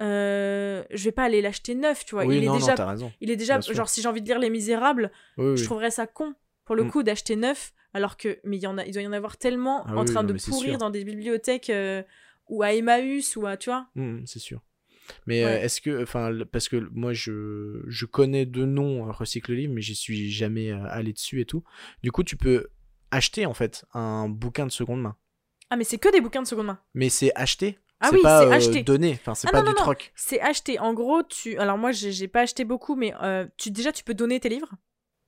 euh, je vais pas aller l'acheter neuf, tu vois. Oui, il, non, est non, déjà, t'as raison. il est déjà, bien sûr. genre, si j'ai envie de lire Les Misérables, Oui, oui. je trouverais ça con pour le coup d'acheter neuf, alors que, mais il y en a, il doit y en avoir tellement Ah en train non, de pourrir dans des bibliothèques euh, ou à Emmaüs ou à, tu vois. C'est sûr. Mais euh, Ouais. est-ce que, enfin, parce que moi je, je connais de nom euh, Recycle Livre, mais j'y suis jamais euh, allé dessus et tout. Du coup, tu peux acheter en fait un bouquin de seconde main. Ah, mais c'est que des bouquins de seconde main. Mais c'est acheté. Ah oui, c'est euh, acheté. donné. Enfin, c'est Ah pas non, du non, troc. C'est acheté. En gros, tu. Alors moi, j'ai pas acheté beaucoup, mais euh, tu déjà tu peux donner tes livres.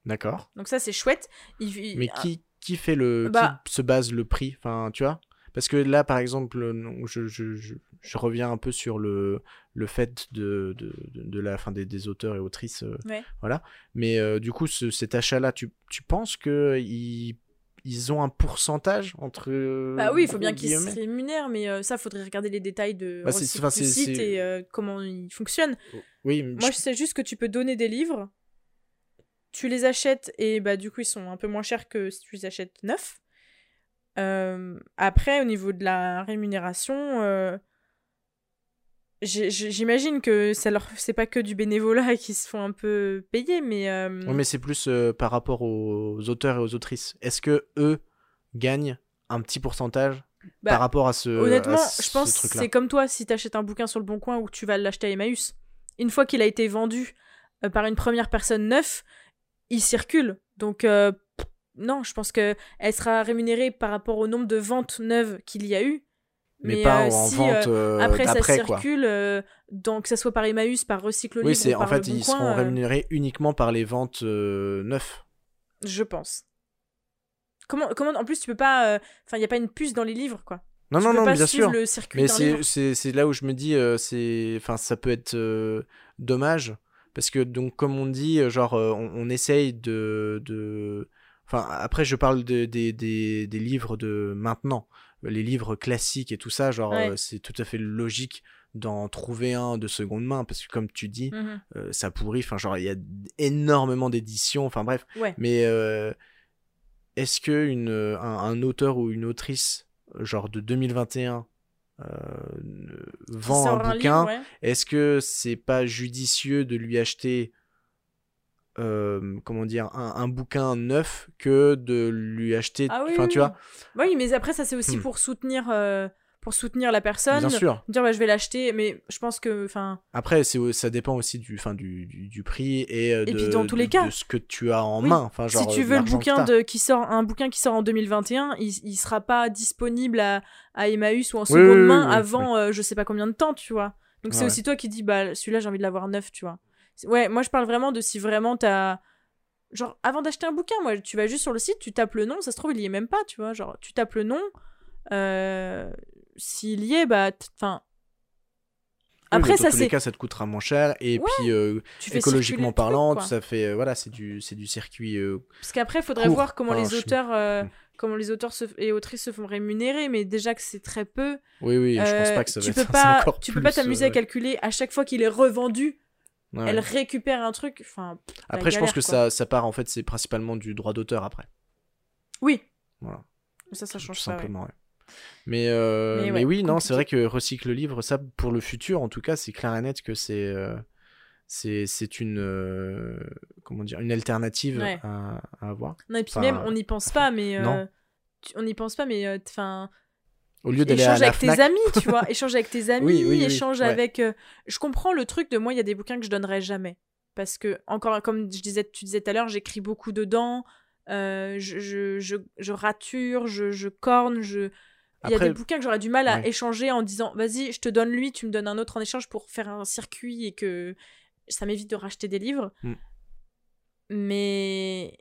D'accord. Donc ça, c'est chouette. Il- Mais qui, qui fait le, Bah- qui se base le prix? Enfin, tu vois? Parce que là, par exemple, je, je, je reviens un peu sur le, le fait de, de, de, de la fin des, des auteurs et autrices. euh, Ouais. Voilà. Mais euh, du coup, ce- cet achat-là, tu, tu penses que ils, ont un pourcentage entre. Bah oui, il faut bien qu'ils se rémunèrent, mais euh, ça, faudrait regarder les détails de Bah, enfin, du site et euh, comment il fonctionne. Oui, Moi, je sais juste que tu peux donner des livres, tu les achètes et bah du coup, ils sont un peu moins chers que si tu les achètes neufs. Euh, après, au niveau de la rémunération, j'imagine que ça leur c'est pas que du bénévolat et qu'ils se font un peu payer, mais, euh, Ouais, mais c'est plus euh, par rapport aux auteurs et aux autrices. Est-ce que eux gagnent un petit pourcentage Bah, par rapport à ce Honnêtement, à ce je pense que c'est comme toi si t'achètes un bouquin sur le bon coin ou que tu vas l'acheter à Emmaüs. Une fois qu'il a été vendu euh, par une première personne neuf, il circule. Donc euh, non, je pense que elle sera rémunérée par rapport au nombre de ventes neuves qu'il y a eu. Mais, pas euh, en si, vente euh, euh, après ça circule, euh, donc que ça soit par Emmaüs, par Recycle Oui, c'est en fait bon ils coin, seront rémunérés uniquement par les ventes neuves. je pense. Comment, comment en plus tu peux pas, enfin il y a pas une puce dans les livres quoi. Non tu non peux non, pas bien sûr. le circuit Mais c'est là où je me dis c'est enfin ça peut être dommage parce que donc comme on dit genre on, on essaye de de enfin après je parle de, des, des, des livres de maintenant les livres classiques et tout ça genre Ouais. euh, c'est tout à fait logique d'en trouver un de seconde main parce que comme tu dis Mhm. euh, ça pourrit enfin genre il y a énormément d'éditions enfin bref Ouais. mais euh, est-ce que une, un, un auteur ou une autrice genre de 2021 euh, vend un bouquin ouais. est-ce que c'est pas judicieux de lui acheter euh, comment dire un, un bouquin neuf que de lui acheter Ah oui, enfin oui, tu oui. vois Oui, mais après, ça, c'est aussi Hmm. pour soutenir, euh, pour soutenir la personne. bien sûr Dire, bah, je vais l'acheter, mais je pense que, enfin, après c'est ça dépend aussi du fin du, du, du prix et, euh, Et de, puis dans tous les de- cas. de ce que tu as en main enfin genre si tu euh, veux le bouquin de, qui sort, un bouquin qui sort en 2021, il, il sera pas disponible à, à Emmaüs ou en seconde main avant je sais pas combien de temps, tu vois. Donc c'est aussi toi qui dis, bah, celui-là, j'ai envie de l'avoir neuf, tu vois. Ouais, moi, je parle vraiment de si vraiment t'as. Genre, avant d'acheter un bouquin, moi, tu vas juste sur le site, tu tapes le nom, ça se trouve, il y est même pas, tu vois. Genre, tu tapes le nom, euh, s'il y est, bah, enfin. Oui, Après, mais dans ça, c'est. cas ça te coûtera moins cher et Ouais, puis euh, écologiquement truc, parlant quoi. ça fait euh, voilà c'est du du circuit euh, Parce qu'après, il faudrait court. voir comment Enfin, les auteurs, euh, Mm. comment les auteurs se- et autrices se font rémunérer, mais déjà que c'est très peu. oui oui je pense euh, pas que ça va tu être peux pas, tu peux pas t'amuser euh, à calculer à chaque fois qu'il est revendu, ouais. elle récupère un truc. Enfin, après je pense que quoi. ça ça part en fait c'est principalement du droit d'auteur après oui. Voilà. Ça, ça tout change ouais. simplement ouais. mais, euh, Mais mais, oui non c'est vrai que recycle livre ça pour le futur en tout cas c'est clair et net que c'est euh, c'est c'est une euh, comment dire une alternative à, à avoir Non, et puis Enfin, même, on n'y pense pas, mais. euh, on n'y pense pas, mais. Enfin. Au lieu d'aller à échange la avec Fnac tes amis, tu vois. Échange avec tes amis, Oui, oui, oui, échange ouais. avec. euh, Je comprends le truc de moi, il y a des bouquins que je donnerais jamais. Parce que, encore, comme je disais, tu disais tout à l'heure, j'écris beaucoup dedans. euh, je, je, je, je rature, je, je corne, je. Il y a des bouquins que j'aurais du mal à Ouais. échanger en disant vas-y, je te donne lui, tu me donnes un autre en échange pour faire un circuit et que ça m'évite de racheter des livres. Mm. Mais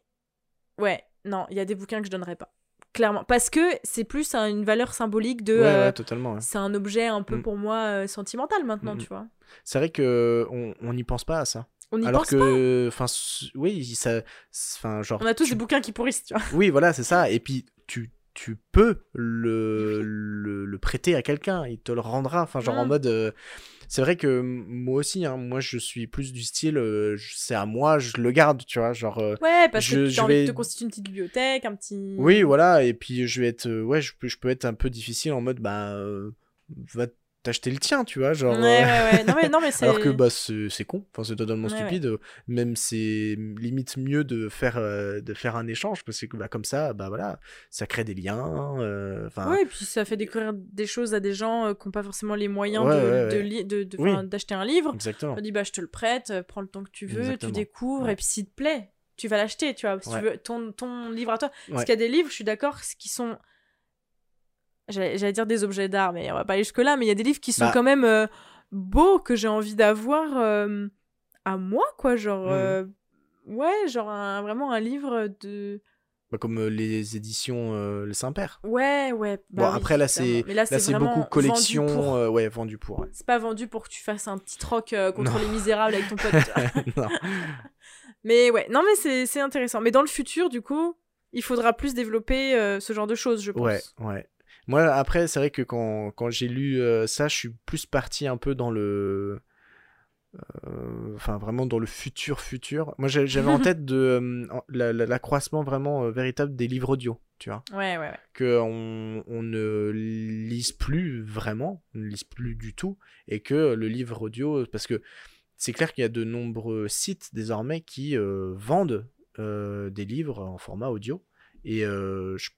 ouais, non, il y a des bouquins que je donnerais pas. Clairement. Parce que c'est plus un- une valeur symbolique de. Ouais, euh, ouais, totalement. ouais. c'est un objet un peu Mm. pour moi euh, sentimental maintenant, Mm, mm. tu vois. C'est vrai que on n'y pense pas à ça. On y Alors pense pas. que, enfin, oui, ça, enfin, genre. On a tous tu- des bouquins qui pourrissent, tu vois. Oui, voilà, c'est ça. Et puis tu tu peux le, le, le prêter à quelqu'un, il te le rendra. Enfin, genre en mode. C'est vrai que moi aussi, hein, moi je suis plus du style, euh, c'est à moi, je le garde, tu vois. Genre. euh, Ouais, parce Je- que as envie vais- de te constituer une petite bibliothèque, un petit. Oui, voilà, et puis je vais être, euh, ouais, je peux, je peux être un peu difficile en mode, bah, va t'acheter le tien, tu vois, genre. Ouais, ouais, euh, ouais. Non, mais, non, mais c'est. Alors que bah c'est con, enfin c'est totalement stupide. euh, Même c'est limite mieux de faire euh, de faire un échange parce que bah comme ça bah voilà ça crée des liens. euh, Ouais, et puis ça fait découvrir des choses à des gens euh, qui n'ont pas forcément les moyens Ouais, de, de de- Oui. d'acheter un livre. exactement. On dit, bah, je te le prête, prends le temps que tu veux, Exactement. tu découvres, et puis s'il te plaît, tu vas l'acheter, tu vois. Si Ouais. tu veux ton, ton livre à toi. Parce qu'il y a des livres, je suis d'accord, qui sont. J'allais dire des objets d'art, mais on va pas aller jusque-là, mais il y a des livres qui sont Bah. quand même euh, beaux, que j'ai envie d'avoir euh, à moi, quoi. Genre. Mhm. euh, Ouais, genre un- vraiment un livre de. Bah, comme les éditions euh, Le Saint-Père. Ouais, ouais. Bon bah oui, après là c'est beaucoup vendu collection pour. euh, ouais vendu pour. ouais. C'est pas vendu pour que tu fasses un petit troc contre Non. les misérables avec ton pote. Non. mais ouais, non mais c'est c'est intéressant. Mais dans le futur, du coup, il faudra plus développer ce genre de choses, je pense. Ouais, ouais. Moi, après, c'est vrai que quand, quand j'ai lu euh, ça, je suis plus parti un peu dans le. euh, Enfin, vraiment dans le futur, futur. Moi, j'avais en tête de euh, en- la- la- l'accroissement vraiment véritable des livres audio, tu vois. Ouais, ouais, ouais. Que on, on ne lise plus vraiment, on ne lise plus du tout, et que le livre audio, parce que c'est clair qu'il y a de nombreux sites désormais qui vendent des livres en format audio. Et je-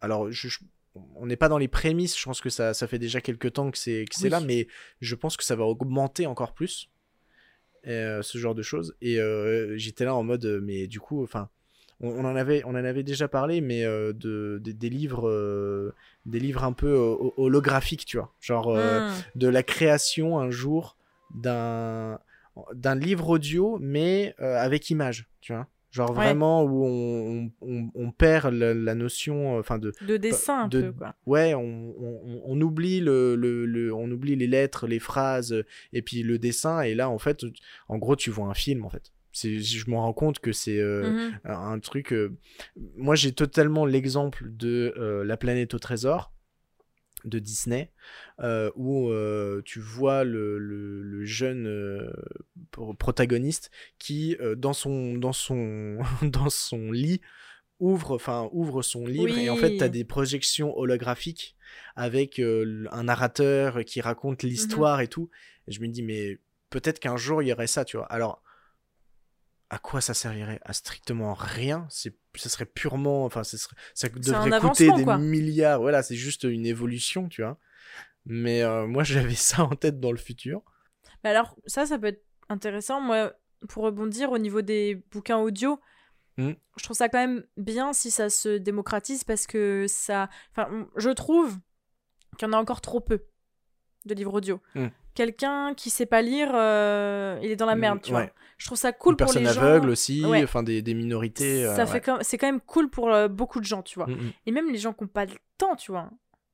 alors, je- je- on n'est pas dans les prémices, je pense que ça, ça fait déjà quelques temps que c'est que c'est Oui. là, mais je pense que ça va augmenter encore plus euh, ce genre de choses. Et euh, j'étais là en mode, euh, mais du coup, enfin, on, on en avait, on en avait déjà parlé, mais euh, de, des- des livres, des livres un peu ho- holographiques, tu vois, genre Hmm. de la création un jour d'un d'un livre audio, mais avec image, tu vois. Genre Ouais. vraiment où on, on, on perd la, la notion, euh, enfin de, De dessin un peu, quoi. ouais, on, on, on oublie le, le, le- on oublie les lettres, les phrases, et puis le dessin, et là en fait, en gros, tu vois un film en fait. Je me rends compte que c'est euh, Mhm. un, un truc. euh, Moi, j'ai totalement l'exemple de euh, La planète au trésor de Disney, euh, où euh, tu vois le, le- le jeune euh, pro- protagoniste qui, dans, son, dans, son, dans son lit, ouvre, enfin, ouvre son livre et en fait, tu as des projections holographiques avec un narrateur qui raconte l'histoire et tout. Et je me dis, mais peut-être qu'un jour, il y aurait ça, tu vois. Alors, à quoi ça servirait? À strictement rien? C'est, ça serait purement, enfin, ça, serait, ça devrait coûter des quoi. milliards. Voilà, c'est juste une évolution, tu vois. Mais euh, moi, j'avais ça en tête dans le futur. Bah alors, ça, ça peut être intéressant. Moi, pour rebondir au niveau des bouquins audio, Hmm. je trouve ça quand même bien si ça se démocratise parce que ça. Enfin, je trouve qu'il y en a encore trop peu de livres audio. Hmm. Quelqu'un qui sait pas lire, euh, il est dans la merde, tu Ouais. vois. Je trouve ça cool pour les gens. aveugle aussi, Ouais. enfin des, des minorités. euh, ça ouais. fait. C'est quand même cool pour euh, beaucoup de gens, tu vois. Mm, mm. Et même les gens qui n'ont pas le temps, tu vois.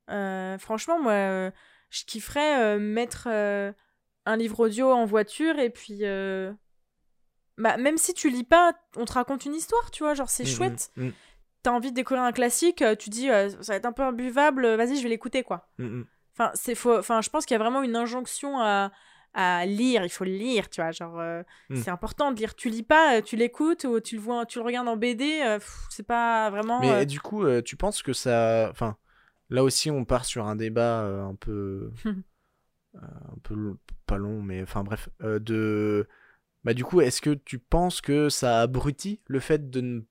Euh, franchement, moi, euh, je kifferais euh, mettre euh, un livre audio en voiture et puis. euh, Bah, même si tu lis pas, on te raconte une histoire, tu vois. Genre, c'est Mm, chouette. mm, T'as envie de découvrir un classique, euh, tu dis, euh, ça va être un peu imbuvable, euh, vas-y, je vais l'écouter, quoi. Enfin, c'est faux... enfin, je pense qu'il y a vraiment une injonction à, à lire. Il faut le lire, tu vois. Genre, euh, Mm. c'est important de lire. Tu lis pas, euh, tu l'écoutes ou tu le vois, tu le regardes en BD. euh, c'est pas vraiment. Mais euh, du coup, tu penses que ça. Enfin, là aussi, on part sur un débat un peu. un peu pas long, mais enfin bref. de. Bah, du coup, est-ce que tu penses que ça abrutit le fait de ne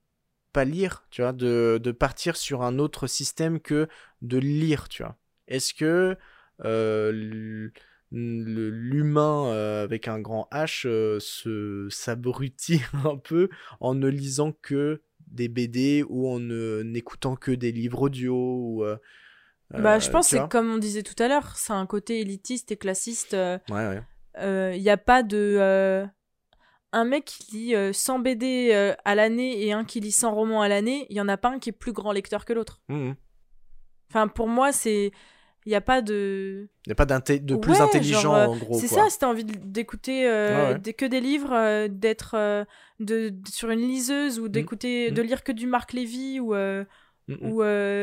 pas lire, tu vois, de, de partir sur un autre système que de lire, tu vois? Est-ce que euh, l'humain euh, avec un grand H euh, se s'abrutit un peu en ne lisant que des BD ou en n'écoutant que des livres audio ou Bah, je pense que c'est comme on disait tout à l'heure, c'est un côté élitiste et classiste. ouais ouais Il n'y a pas de. un mec qui lit euh, 100 BD euh, à l'année et un qui lit 100 romans à l'année, il y en a pas un qui est plus grand lecteur que l'autre. Mhm. Enfin, pour moi, c'est. Il n'y a pas de. Il n'y a pas de plus Ouais, intelligent genre, euh, en gros. C'est ça, si t'as envie d'écouter euh, Ouais, ouais. des- que des livres, euh, d'être de, sur une liseuse ou d'écouter, mm. de lire que du Marc Lévy ou, Mhm. ou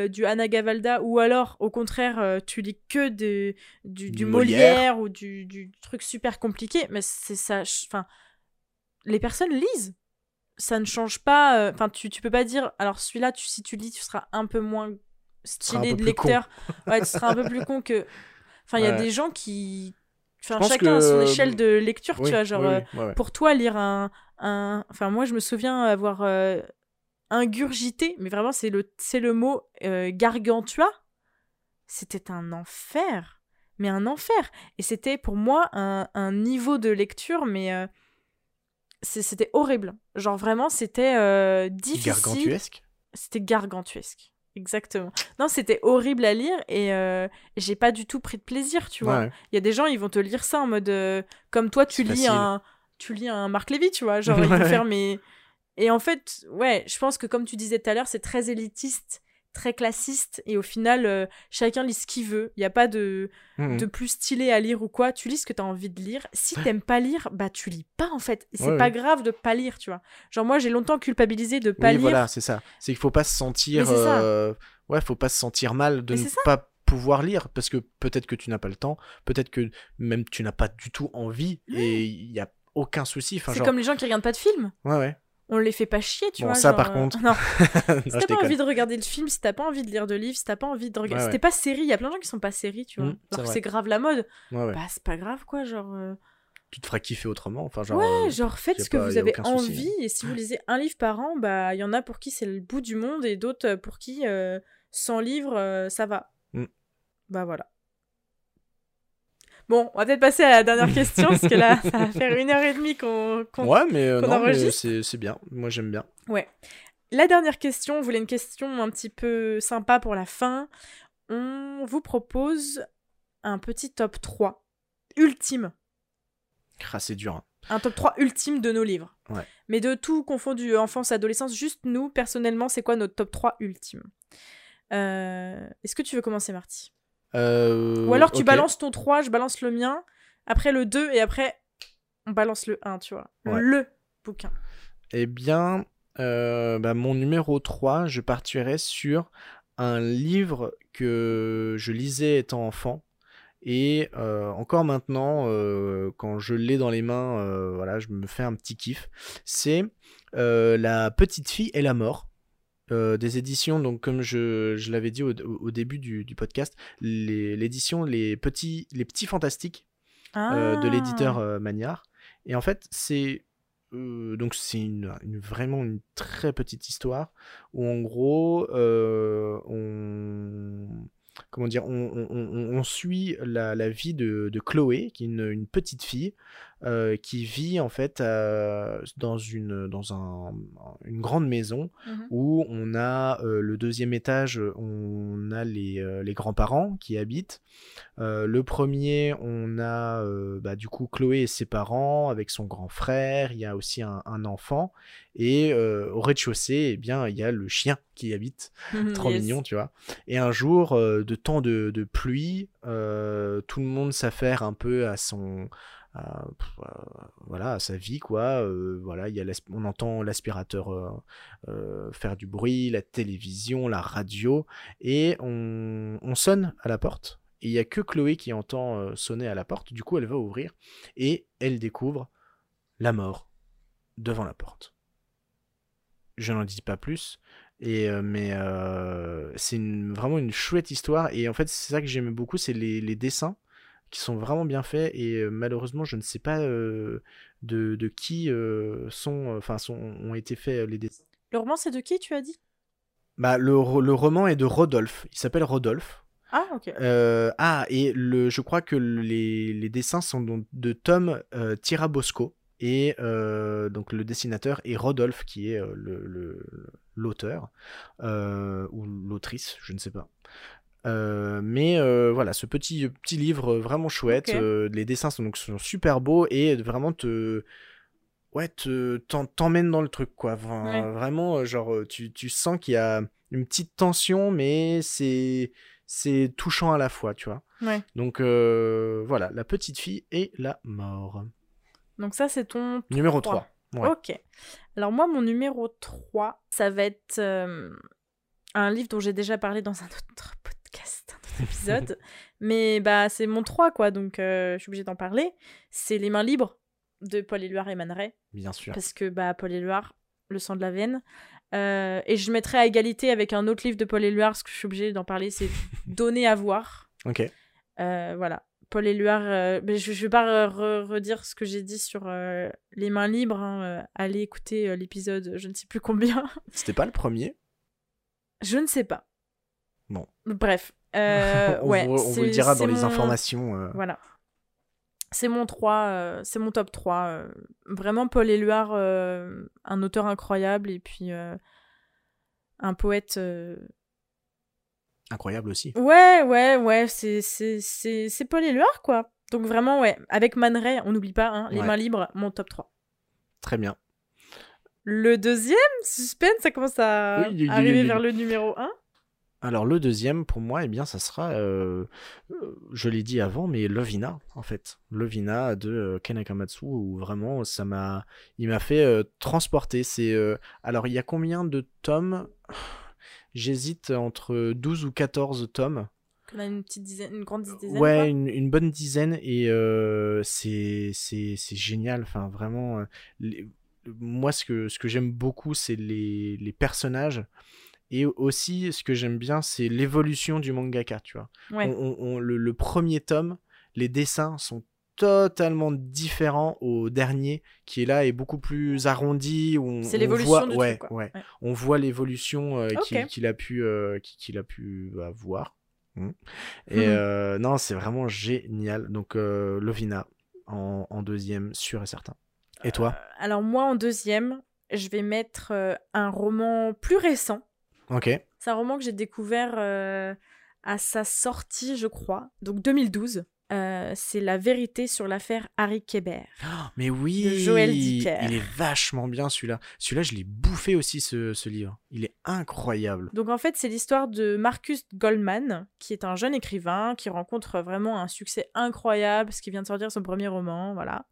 du Anna Gavalda, ou alors au contraire, tu lis que de, du, Molière. Molière. ou du, du truc super compliqué, mais c'est ça. Enfin, les personnes lisent. Ça ne change pas. Enfin, tu, tu peux pas dire. Alors celui-là, tu, si tu lis, tu seras un peu moins stylé de lecteur. Ouais, tu seras un peu plus con que. Enfin, il y a des gens qui. Enfin, chacun a son que- échelle de lecture, Oui, tu vois. Genre, oui, euh, oui, ouais, ouais. pour toi, lire un. un... Enfin, moi, je me souviens avoir euh, ingurgité, mais vraiment, c'est le, c'est le mot euh, gargantua. C'était un enfer. Mais un enfer. Et c'était pour moi un, un niveau de lecture, mais. euh, c'était horrible. Genre, vraiment, c'était euh, difficile. Gargantuesque? C'était gargantuesque. Exactement. Non, c'était horrible à lire et euh, j'ai pas du tout pris de plaisir, tu vois. Ouais. Il y a des gens, ils vont te lire ça en mode. euh, comme toi, tu lis facile. un. Tu lis un Marc Lévy, tu vois. Genre, ils vont faire mes. Et en fait, ouais, je pense que comme tu disais tout à l'heure, c'est très élitiste, très classiste et au final, euh, chacun lit ce qu'il veut. Il n'y a pas de, de plus stylé à lire ou quoi. Tu lis ce que tu as envie de lire. Si t'aimes pas lire, bah tu lis pas en fait. C'est Ouais, pas grave de pas lire, tu vois. Genre, moi, j'ai longtemps culpabilisé de pas Oui, lire. voilà, c'est ça. C'est qu'il faut pas se sentir. Euh, Ouais, faut pas se sentir mal de Mais ne pas pouvoir lire parce que peut-être que tu n'as pas le temps, peut-être que même tu n'as pas du tout envie et il y a aucun souci. Enfin, c'est genre... comme les gens qui regardent pas de films. Ouais, ouais. On les fait pas chier, tu Bon, vois. ça, genre, par euh, contre. Non, si t'as pas envie de regarder le film, si t'as pas envie de lire de livres, si t'as pas envie de regarder. Ouais, pas série, il y a plein de gens qui sont pas séries, tu vois. Mm, c'est Alors que c'est grave la mode. Ouais, ouais. Bah, c'est pas grave, quoi. Genre. euh, Tu te feras kiffer autrement. Enfin, genre. ouais, euh, genre faites ce que pas- vous avez souci, envie. Et si vous lisez un livre par an, bah, il y en a pour qui c'est le bout du monde et d'autres pour qui euh, 100 livres, euh, ça va. Mm. Bah voilà. Bon, on va peut-être passer à la dernière question, parce que là, ça va faire une heure et demie qu'on Ouais, mais, euh, non, mais c'est c'est bien. Moi, j'aime bien. Ouais. La dernière question, on voulait une question un petit peu sympa pour la fin. On vous propose un petit top 3 ultime. Ah, c'est dur. hein. Un top 3 ultime de nos livres. Ouais. Mais de tout confondu, enfance, adolescence, juste nous, personnellement, c'est quoi notre top 3 ultime? Euh, Est-ce que tu veux commencer, Marty? Euh, Ou alors tu balances ton 3, je balance le mien, après le 2, et après, on balance le 1, tu vois. Ouais. Le bouquin. Eh bien, euh, bah, mon numéro 3, je partirais sur un livre que je lisais étant enfant. Et euh, encore maintenant, euh, quand je l'ai dans les mains, euh, voilà, je me fais un petit kiff. C'est euh, La petite fille et la mort. Euh, des éditions, donc comme je, je l'avais dit au, au- début du, du podcast, l'édition les petits, les petits fantastiques euh, de Ah. l'éditeur euh, Magnard. Et en fait, c'est donc c'est une, une- vraiment une très petite histoire où en gros on comment dire on, on- on- on suit la, la vie de, de Chloé qui est une, une petite fille euh, qui vit en fait euh, dans une dans un, une grande maison Mhm. où on a euh, le deuxième étage, on a les, les grands-parents qui habitent. Le premier, on a bah, du coup Chloé et ses parents avec son grand frère. Il y a aussi un, un enfant. Et au rez-de-chaussée, eh bien, il y a le chien qui habite. Trop Yes. mignon, tu vois. Et un jour, de temps de, de pluie, tout le monde s'affaire un peu à son, pff, euh, voilà, à sa vie, quoi. Euh, voilà, il y on entend l'aspirateur euh, euh, faire du bruit, la télévision, la radio, et on, on sonne à la porte. Et il y a que Chloé qui entend euh, sonner à la porte. Du coup, elle va ouvrir et elle découvre la mort devant la porte. Je n'en dis pas plus. Et euh, mais euh, c'est vraiment une chouette histoire et en fait c'est ça que j'aime beaucoup c'est les dessins qui sont vraiment bien faits et euh, malheureusement je ne sais pas euh, de, de qui euh, sont enfin sont ont été faits les dessins. Le roman, c'est de qui, tu as dit? Bah le, ro- le roman est de Rodolphe, il s'appelle Rodolphe. Ah, ok. Ah et le je crois que les, les dessins sont de Tom Tirabosco et donc le dessinateur est Rodolphe qui est le l'auteur ou l'autrice je ne sais pas Euh, mais euh, voilà ce petit petit livre vraiment chouette euh, les dessins sont donc sont super beaux et vraiment te ouais, te- t'en- t'emmène dans le truc, quoi. Ouais. Vraiment, euh, genre, euh, tu, tu sens qu'il y a une petite tension, mais c'est c'est touchant à la fois, tu vois. Ouais. Donc euh, voilà, la petite fille et la mort. Donc ça, c'est ton Numéro Trois. 3. Ouais. Ok. Alors moi, mon numéro 3, ça va être euh, un livre dont j'ai déjà parlé dans un autre podcast, épisode. mais bah c'est mon 3, quoi, donc euh, je suis obligée d'en parler. C'est Les mains libres de Paul Éluard et Man Ray. Bien sûr. Parce que bah, Paul Éluard, le sang de la veine. Euh, et je mettrai à égalité avec un autre livre de Paul Éluard, parce que je suis obligée d'en parler, c'est Donner à voir. Ok. Euh, voilà. Paul Éluard, euh, mais je ne vais pas re- re- redire ce que j'ai dit sur euh, les mains libres. hein, allez écouter l'épisode, je ne sais plus combien. C'était pas le premier? je ne sais pas. Bon. Bref. Euh, on ouais, vous, on vous le dira dans les informations. euh. Voilà. C'est mon 3, euh, c'est mon top 3. euh. Vraiment, Paul Éluard, un auteur incroyable et puis un poète. Incroyable aussi. Ouais, ouais, ouais, c'est, Paul Éluard, quoi. Donc vraiment, ouais, avec Man Ray, on n'oublie pas, hein, Les Ouais. mains libres, mon top 3. Très bien. Le deuxième, suspense, ça commence à oui, arriver oui, oui. vers le numéro 1. Alors le deuxième, pour moi, eh bien, ça sera, euh, euh, je l'ai dit avant, mais Lovina, en fait. Lovina de euh, Ken Akamatsu, où vraiment, ça m'a, il m'a fait euh, transporter. C'est, alors, il y a combien de tomes? J'hésite entre 12 ou 14 tomes. On a une petite dizaine, une grande dizaine. Ouais, une, une bonne dizaine et c'est c'est génial. Enfin, vraiment, les- moi ce que ce que j'aime beaucoup, c'est les les personnages et aussi ce que j'aime bien, c'est l'évolution du mangaka. Tu vois, Ouais. On- on- on- le, le premier tome, les dessins sont totalement différents au dernier qui est là est beaucoup plus arrondi C'est on l'évolution voit- du ouais, truc, quoi. ouais. Ouais. on voit l'évolution euh, qu'il a pu euh, qu'il a pu avoir Mm. et Mhm. euh, non c'est vraiment génial donc Lovina en, en deuxième sûr et certain et toi? Alors moi, en deuxième, je vais mettre un roman plus récent. Ok C'est un roman que j'ai découvert euh, à sa sortie, je crois, donc 2012. Euh, c'est La vérité sur l'affaire Harry Kéber. mais oui De Joël Dicker. il est vachement bien celui-là celui-là je l'ai bouffé aussi ce, ce livre il est incroyable Donc en fait, c'est l'histoire de Marcus Goldman, qui est un jeune écrivain qui rencontre vraiment un succès incroyable parce qu'il vient de sortir son premier roman, voilà.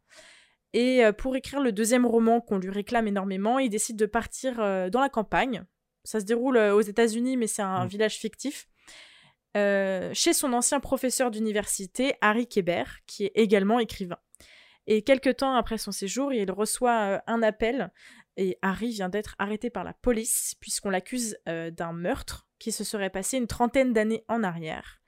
Et euh, pour écrire le deuxième roman qu'on lui réclame énormément, il décide de partir dans la campagne. Ça se déroule euh, aux États-Unis, mais c'est un Mm. village fictif. Euh, chez son ancien professeur d'université, Harry Kéber, qui est également écrivain. Et quelques temps après son séjour, il reçoit euh, un appel et Harry vient d'être arrêté par la police puisqu'on l'accuse euh, d'un meurtre qui se serait passé une trentaine d'années en arrière.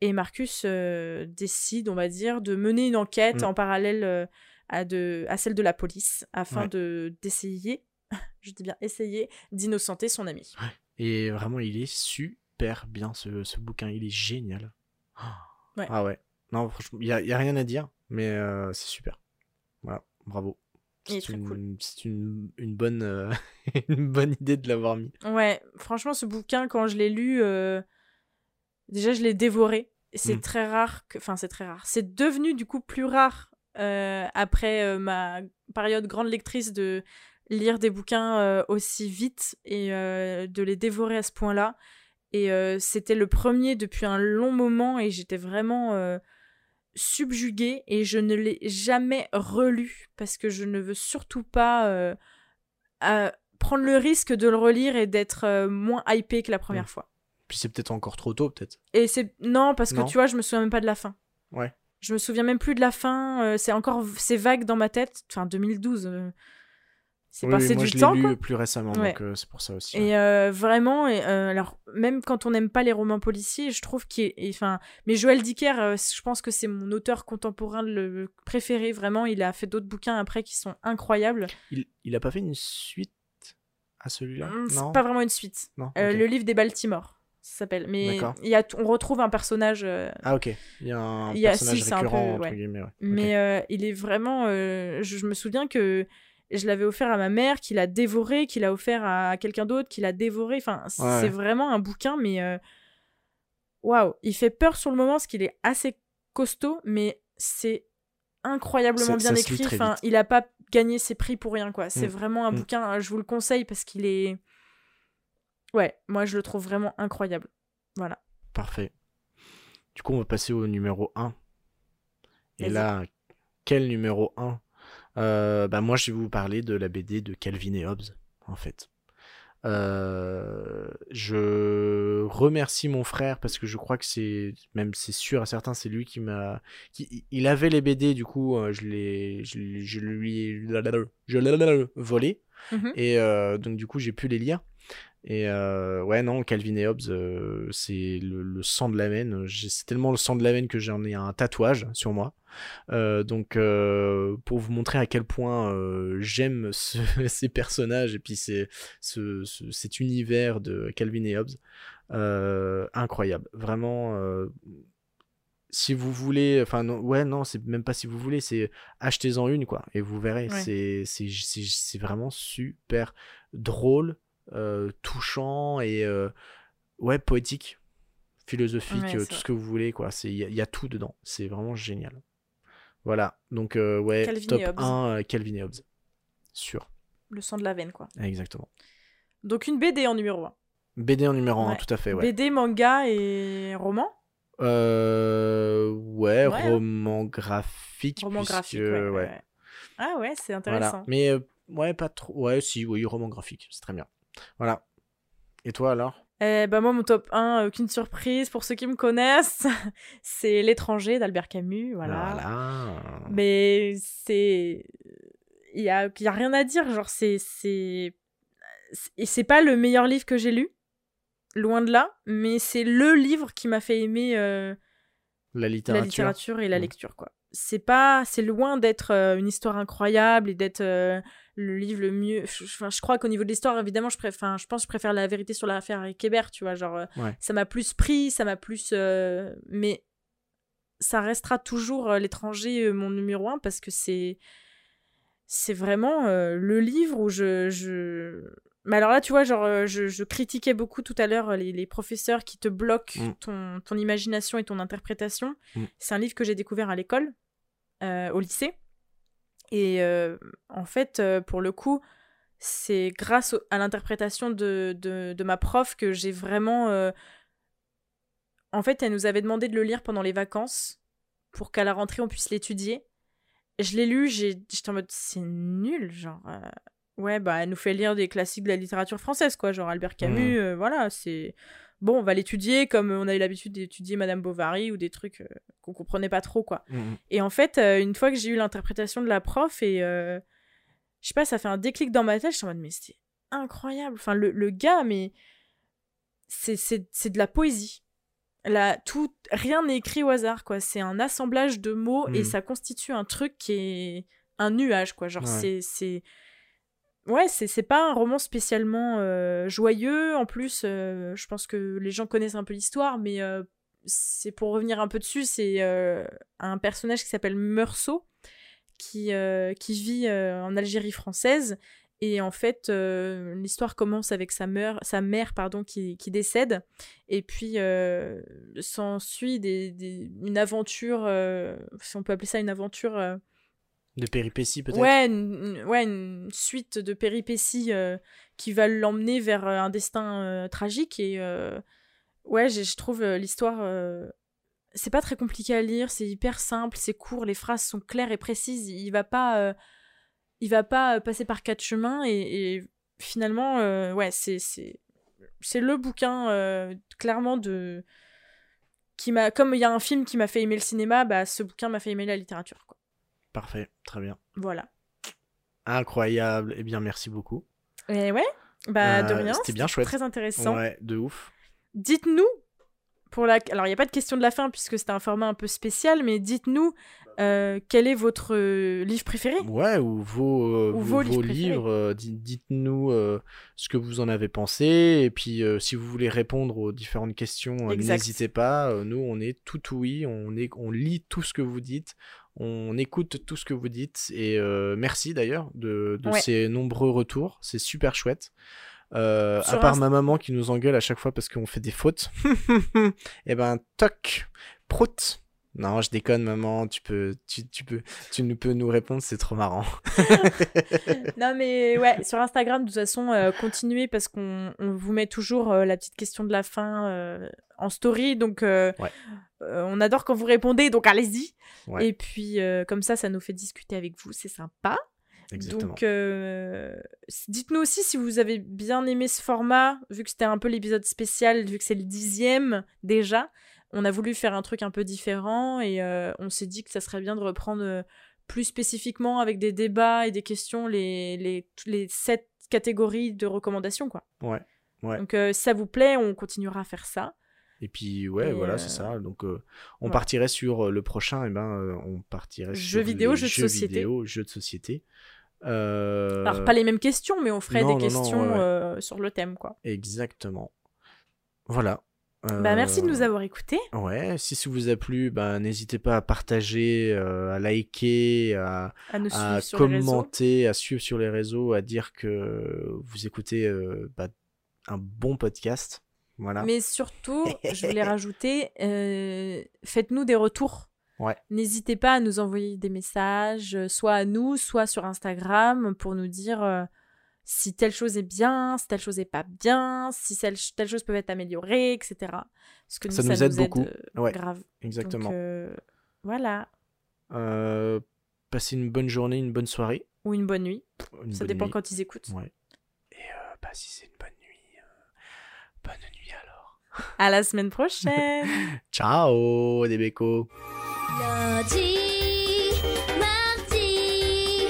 Et Marcus euh, décide, on va dire, de mener une enquête Mm. en parallèle à, de, à celle de la police afin Ouais. de d'essayer, je dis bien essayer, d'innocenter son ami. et vraiment il est super bien ce, ce bouquin il est génial Ouais. ah ouais non franchement il y a, rien à dire mais euh, c'est super voilà bravo c'est une, cool. une, une bonne euh, une bonne idée de l'avoir mis Ouais, franchement, ce bouquin, quand je l'ai lu, euh, déjà, je l'ai dévoré. C'est Mm. très rare que. Enfin, c'est très rare. C'est devenu, du coup, plus rare euh, après ma période grande lectrice de lire des bouquins euh, aussi vite et euh, de les dévorer à ce point-là. Et euh, c'était le premier depuis un long moment et j'étais vraiment subjuguée et je ne l'ai jamais relu parce que je ne veux surtout pas prendre le risque de le relire et d'être moins hypé que la première Mm. fois. puis c'est peut-être encore trop tôt peut-être Et c'est non parce que tu vois, je me souviens même pas de la fin. Ouais. Je me souviens même plus de la fin. euh, c'est encore c'est vague dans ma tête. Enfin 2012. euh, c'est Oui, passé moi du je l'ai temps lu plus récemment Ouais. donc euh, c'est pour ça aussi Et euh, vraiment, et, euh, alors même quand on n'aime pas les romans policiers, je trouve qu'il enfin, mais Joël Dicker, je pense que c'est mon auteur contemporain le préféré. Vraiment, il a fait d'autres bouquins après qui sont incroyables. il, il a pas fait une suite à celui-là? Hum, C'est pas vraiment une suite. non? Le livre des Baltimore, ça s'appelle. Mais il y a, on retrouve un personnage. euh, ah ok il y a un a- personnage si, c'est un peu, récurrent entre guillemets ouais. Mais euh, il est vraiment. euh, je, je me souviens que je l'avais offert à ma mère, qu'il a dévoré, qu'il a offert à quelqu'un d'autre, qu'il a dévoré. Enfin, Ouais. c'est vraiment un bouquin, mais. euh, Waouh! Il fait peur sur le moment parce qu'il est assez costaud, mais c'est incroyablement bien écrit. Enfin, il a pas gagné ses prix pour rien, quoi. C'est Mm. vraiment un Mm. bouquin, je vous le conseille parce qu'il est. Ouais, moi je le trouve vraiment incroyable. Voilà. Parfait. Du coup, on va passer au numéro 1. Et là, quel numéro 1 Euh, bah Moi, je vais vous parler de la BD de Calvin et Hobbes, en fait. Euh, je remercie mon frère parce que je crois que c'est même c'est sûr à certains c'est lui qui m'a qui il avait les BD du coup euh, je les je, l'ai- je lui je l'ai volé Mhm. et euh, donc du coup j'ai pu les lire et euh, ouais non Calvin et Hobbes euh, c'est le, le sang de la veine. C'est tellement le sang de la veine que j'en ai un tatouage sur moi. Euh, donc pour vous montrer à quel point j'aime ce- ces personnages et puis c'est ce, ce- cet univers de Calvin et Hobbes incroyable. Vraiment si vous voulez enfin non, ouais non c'est même pas si vous voulez c'est achetez-en une quoi et vous verrez. Ouais. c'est vraiment super drôle touchant et euh, ouais poétique philosophique Ouais, euh, tout vrai. ce que vous voulez quoi c'est il y, a- il y a tout dedans c'est vraiment génial voilà donc euh, ouais Calvin top et Hobbes. 1 euh, Calvin et Hobbes sûr Le sang de la veine, quoi. exactement Donc une BD en numéro 1. BD en numéro 1 Ouais. tout à fait ouais BD, manga et roman? Euh, ouais, Ouais, roman graphique. Roman puisque- graphique, ouais. Ah ouais, c'est Voilà. intéressant. Mais euh, ouais, pas trop. Ouais, si, oui, roman graphique, c'est très bien. Voilà. Et toi alors? Eh ben moi, mon top 1, aucune surprise pour ceux qui me connaissent, c'est L'étranger d'Albert Camus. Voilà. Voilà. Mais c'est. Il y a, y a rien à dire. Genre, c'est. c'est... Et c'est pas le meilleur livre que j'ai lu. Loin de là. Mais c'est le livre qui m'a fait aimer euh, La littérature. la littérature et la lecture, quoi. C'est pas. C'est loin d'être euh, une histoire incroyable et d'être. euh, le livre le mieux. je- Enfin, je crois qu'au niveau de l'histoire, évidemment, je préfère. Je pense que je préfère la vérité sur l'affaire avec Hébert, tu vois. Genre, euh, Ouais. ça m'a plus pris, ça m'a plus. euh, Mais ça restera toujours l'étranger mon numéro un parce que c'est. C'est vraiment le livre où je, je. Mais alors là, tu vois, genre, je, je critiquais beaucoup tout à l'heure les, les professeurs qui te bloquent Mm. ton, ton imagination et ton interprétation. Mm. C'est un livre que j'ai découvert à l'école, au lycée. Et euh, en fait, euh, pour le coup, c'est grâce à l'interprétation de, de, ma prof que j'ai vraiment. euh, En fait, elle nous avait demandé de le lire pendant les vacances pour qu'à la rentrée, on puisse l'étudier. Je l'ai lu, j'étais en mode c'est nul, genre. euh, Ouais, bah, elle nous fait lire des classiques de la littérature française, quoi, genre Albert Camus, euh, voilà, c'est. Bon, on va l'étudier comme on a eu l'habitude d'étudier Madame Bovary ou des trucs euh, qu'on comprenait pas trop, quoi. Mm, Et en fait, euh, une fois que j'ai eu l'interprétation de la prof, et euh, je sais pas, ça fait un déclic dans ma tête, je suis en mode, mais c'était incroyable. Enfin, le, le gars, mais c'est- c'est c'est de la poésie. Là, tout, rien n'est écrit au hasard, quoi. C'est un assemblage de mots et ça constitue un truc qui est un nuage, quoi. Genre, Ouais. c'est- c'est. Ouais, c'est pas un roman spécialement euh, joyeux. En plus, euh, je pense que les gens connaissent un peu l'histoire, mais euh, c'est pour revenir un peu dessus, c'est un personnage qui s'appelle Meursault, qui, vit en Algérie française. Et en fait, l'histoire commence avec sa, mère, pardon, qui, décède. Et puis, s'ensuit des, une aventure, si on peut appeler ça une aventure, De péripéties peut-être? Ouais, une, ouais, une suite de péripéties euh, qui va l'emmener vers euh, un destin euh, tragique. Et ouais, je trouve l'histoire. c'est pas très compliqué à lire, c'est hyper simple, c'est court, les phrases sont claires et précises. Il va pas, il va pas passer par quatre chemins. Et, et finalement, ouais, c'est le bouquin clairement de qui m'a comme il y a un film qui m'a fait aimer le cinéma, bah ce bouquin m'a fait aimer la littérature. Quoi. Parfait, très bien. Voilà. Incroyable. Eh bien, merci beaucoup. Et ouais, bah de Euh, rien. c'était bien chouette. Très intéressant. Ouais, de ouf. Dites-nous, pour la... alors il n'y a pas de question de la fin puisque c'est un format un peu spécial, mais dites-nous euh, quel est votre euh, livre préféré? Ouais, ou vos, euh, Ou vos, vos livres vos dites-nous ce que vous en avez pensé, et puis si vous voulez répondre aux différentes questions, n'hésitez pas, nous on est tout oui, on, est, on lit tout ce que vous dites, on écoute tout ce que vous dites, et euh, merci d'ailleurs de, de Ouais. ces nombreux retours, c'est super chouette. Euh, à part ma maman qui nous engueule à chaque fois parce qu'on fait des fautes, et ben toc, prout, Non, je déconne, maman. Tu peux, tu, tu peux, tu nous peux nous répondre. C'est trop marrant. non, mais ouais, sur Instagram, de toute façon, euh, continuez parce qu'on on vous met toujours euh, la petite question de la fin euh, en story. Donc, Ouais. on adore quand vous répondez. Donc, allez-y. Ouais. Et puis, comme ça, ça nous fait discuter avec vous. C'est sympa. Exactement. Donc, euh, dites-nous aussi si vous avez bien aimé ce format, vu que c'était un peu l'épisode spécial, vu que c'est le dixième déjà. On a voulu faire un truc un peu différent et euh, on s'est dit que ça serait bien de reprendre euh, plus spécifiquement avec des débats et des questions les, les, les sept catégories de recommandations. Quoi. Ouais. Ouais. Donc, euh, si ça vous plaît, on continuera à faire ça. Et puis ouais, Et, voilà, euh, c'est ça. Donc euh, on ouais. partirait sur euh, le prochain. Et ben, euh, on partirait Jeux sur vidéo, les jeux de société. vidéo, jeux de société. Alors, pas les mêmes questions, mais on ferait non, des non, questions ouais. sur le thème. quoi. Exactement. Voilà. Bah, merci de Euh, nous avoir écoutés. Ouais, si ça vous a plu, bah, n'hésitez pas à partager, euh, à liker, à, nous commenter, à suivre sur les réseaux, à dire que vous écoutez euh, bah, un bon podcast. Voilà. Mais surtout, je voulais rajouter, euh, faites-nous des retours. Ouais. N'hésitez pas à nous envoyer des messages, euh, soit à nous, soit sur Instagram, pour nous dire euh, si telle chose est bien, si telle chose est pas bien, si telle, telle chose peut être améliorée, etc. Parce que nous, Ça nous aide beaucoup. euh, Ouais, grave. Exactement. Donc, euh, voilà. Euh, passez une bonne journée, une bonne soirée. Ou une bonne nuit. une Ça bonne dépend nuit. quand ils écoutent. Ouais. Et euh, bah, si c'est une bonne nuit, euh, bonne nuit alors. À la semaine prochaine. Ciao, des bécos. Lundi, mardi,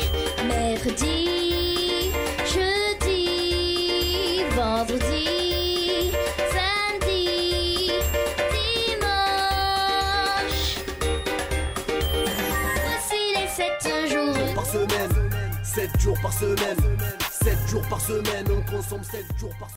mercredi, 7 jours par semaine, 7 jours par semaine, on consomme 7 jours par semaine.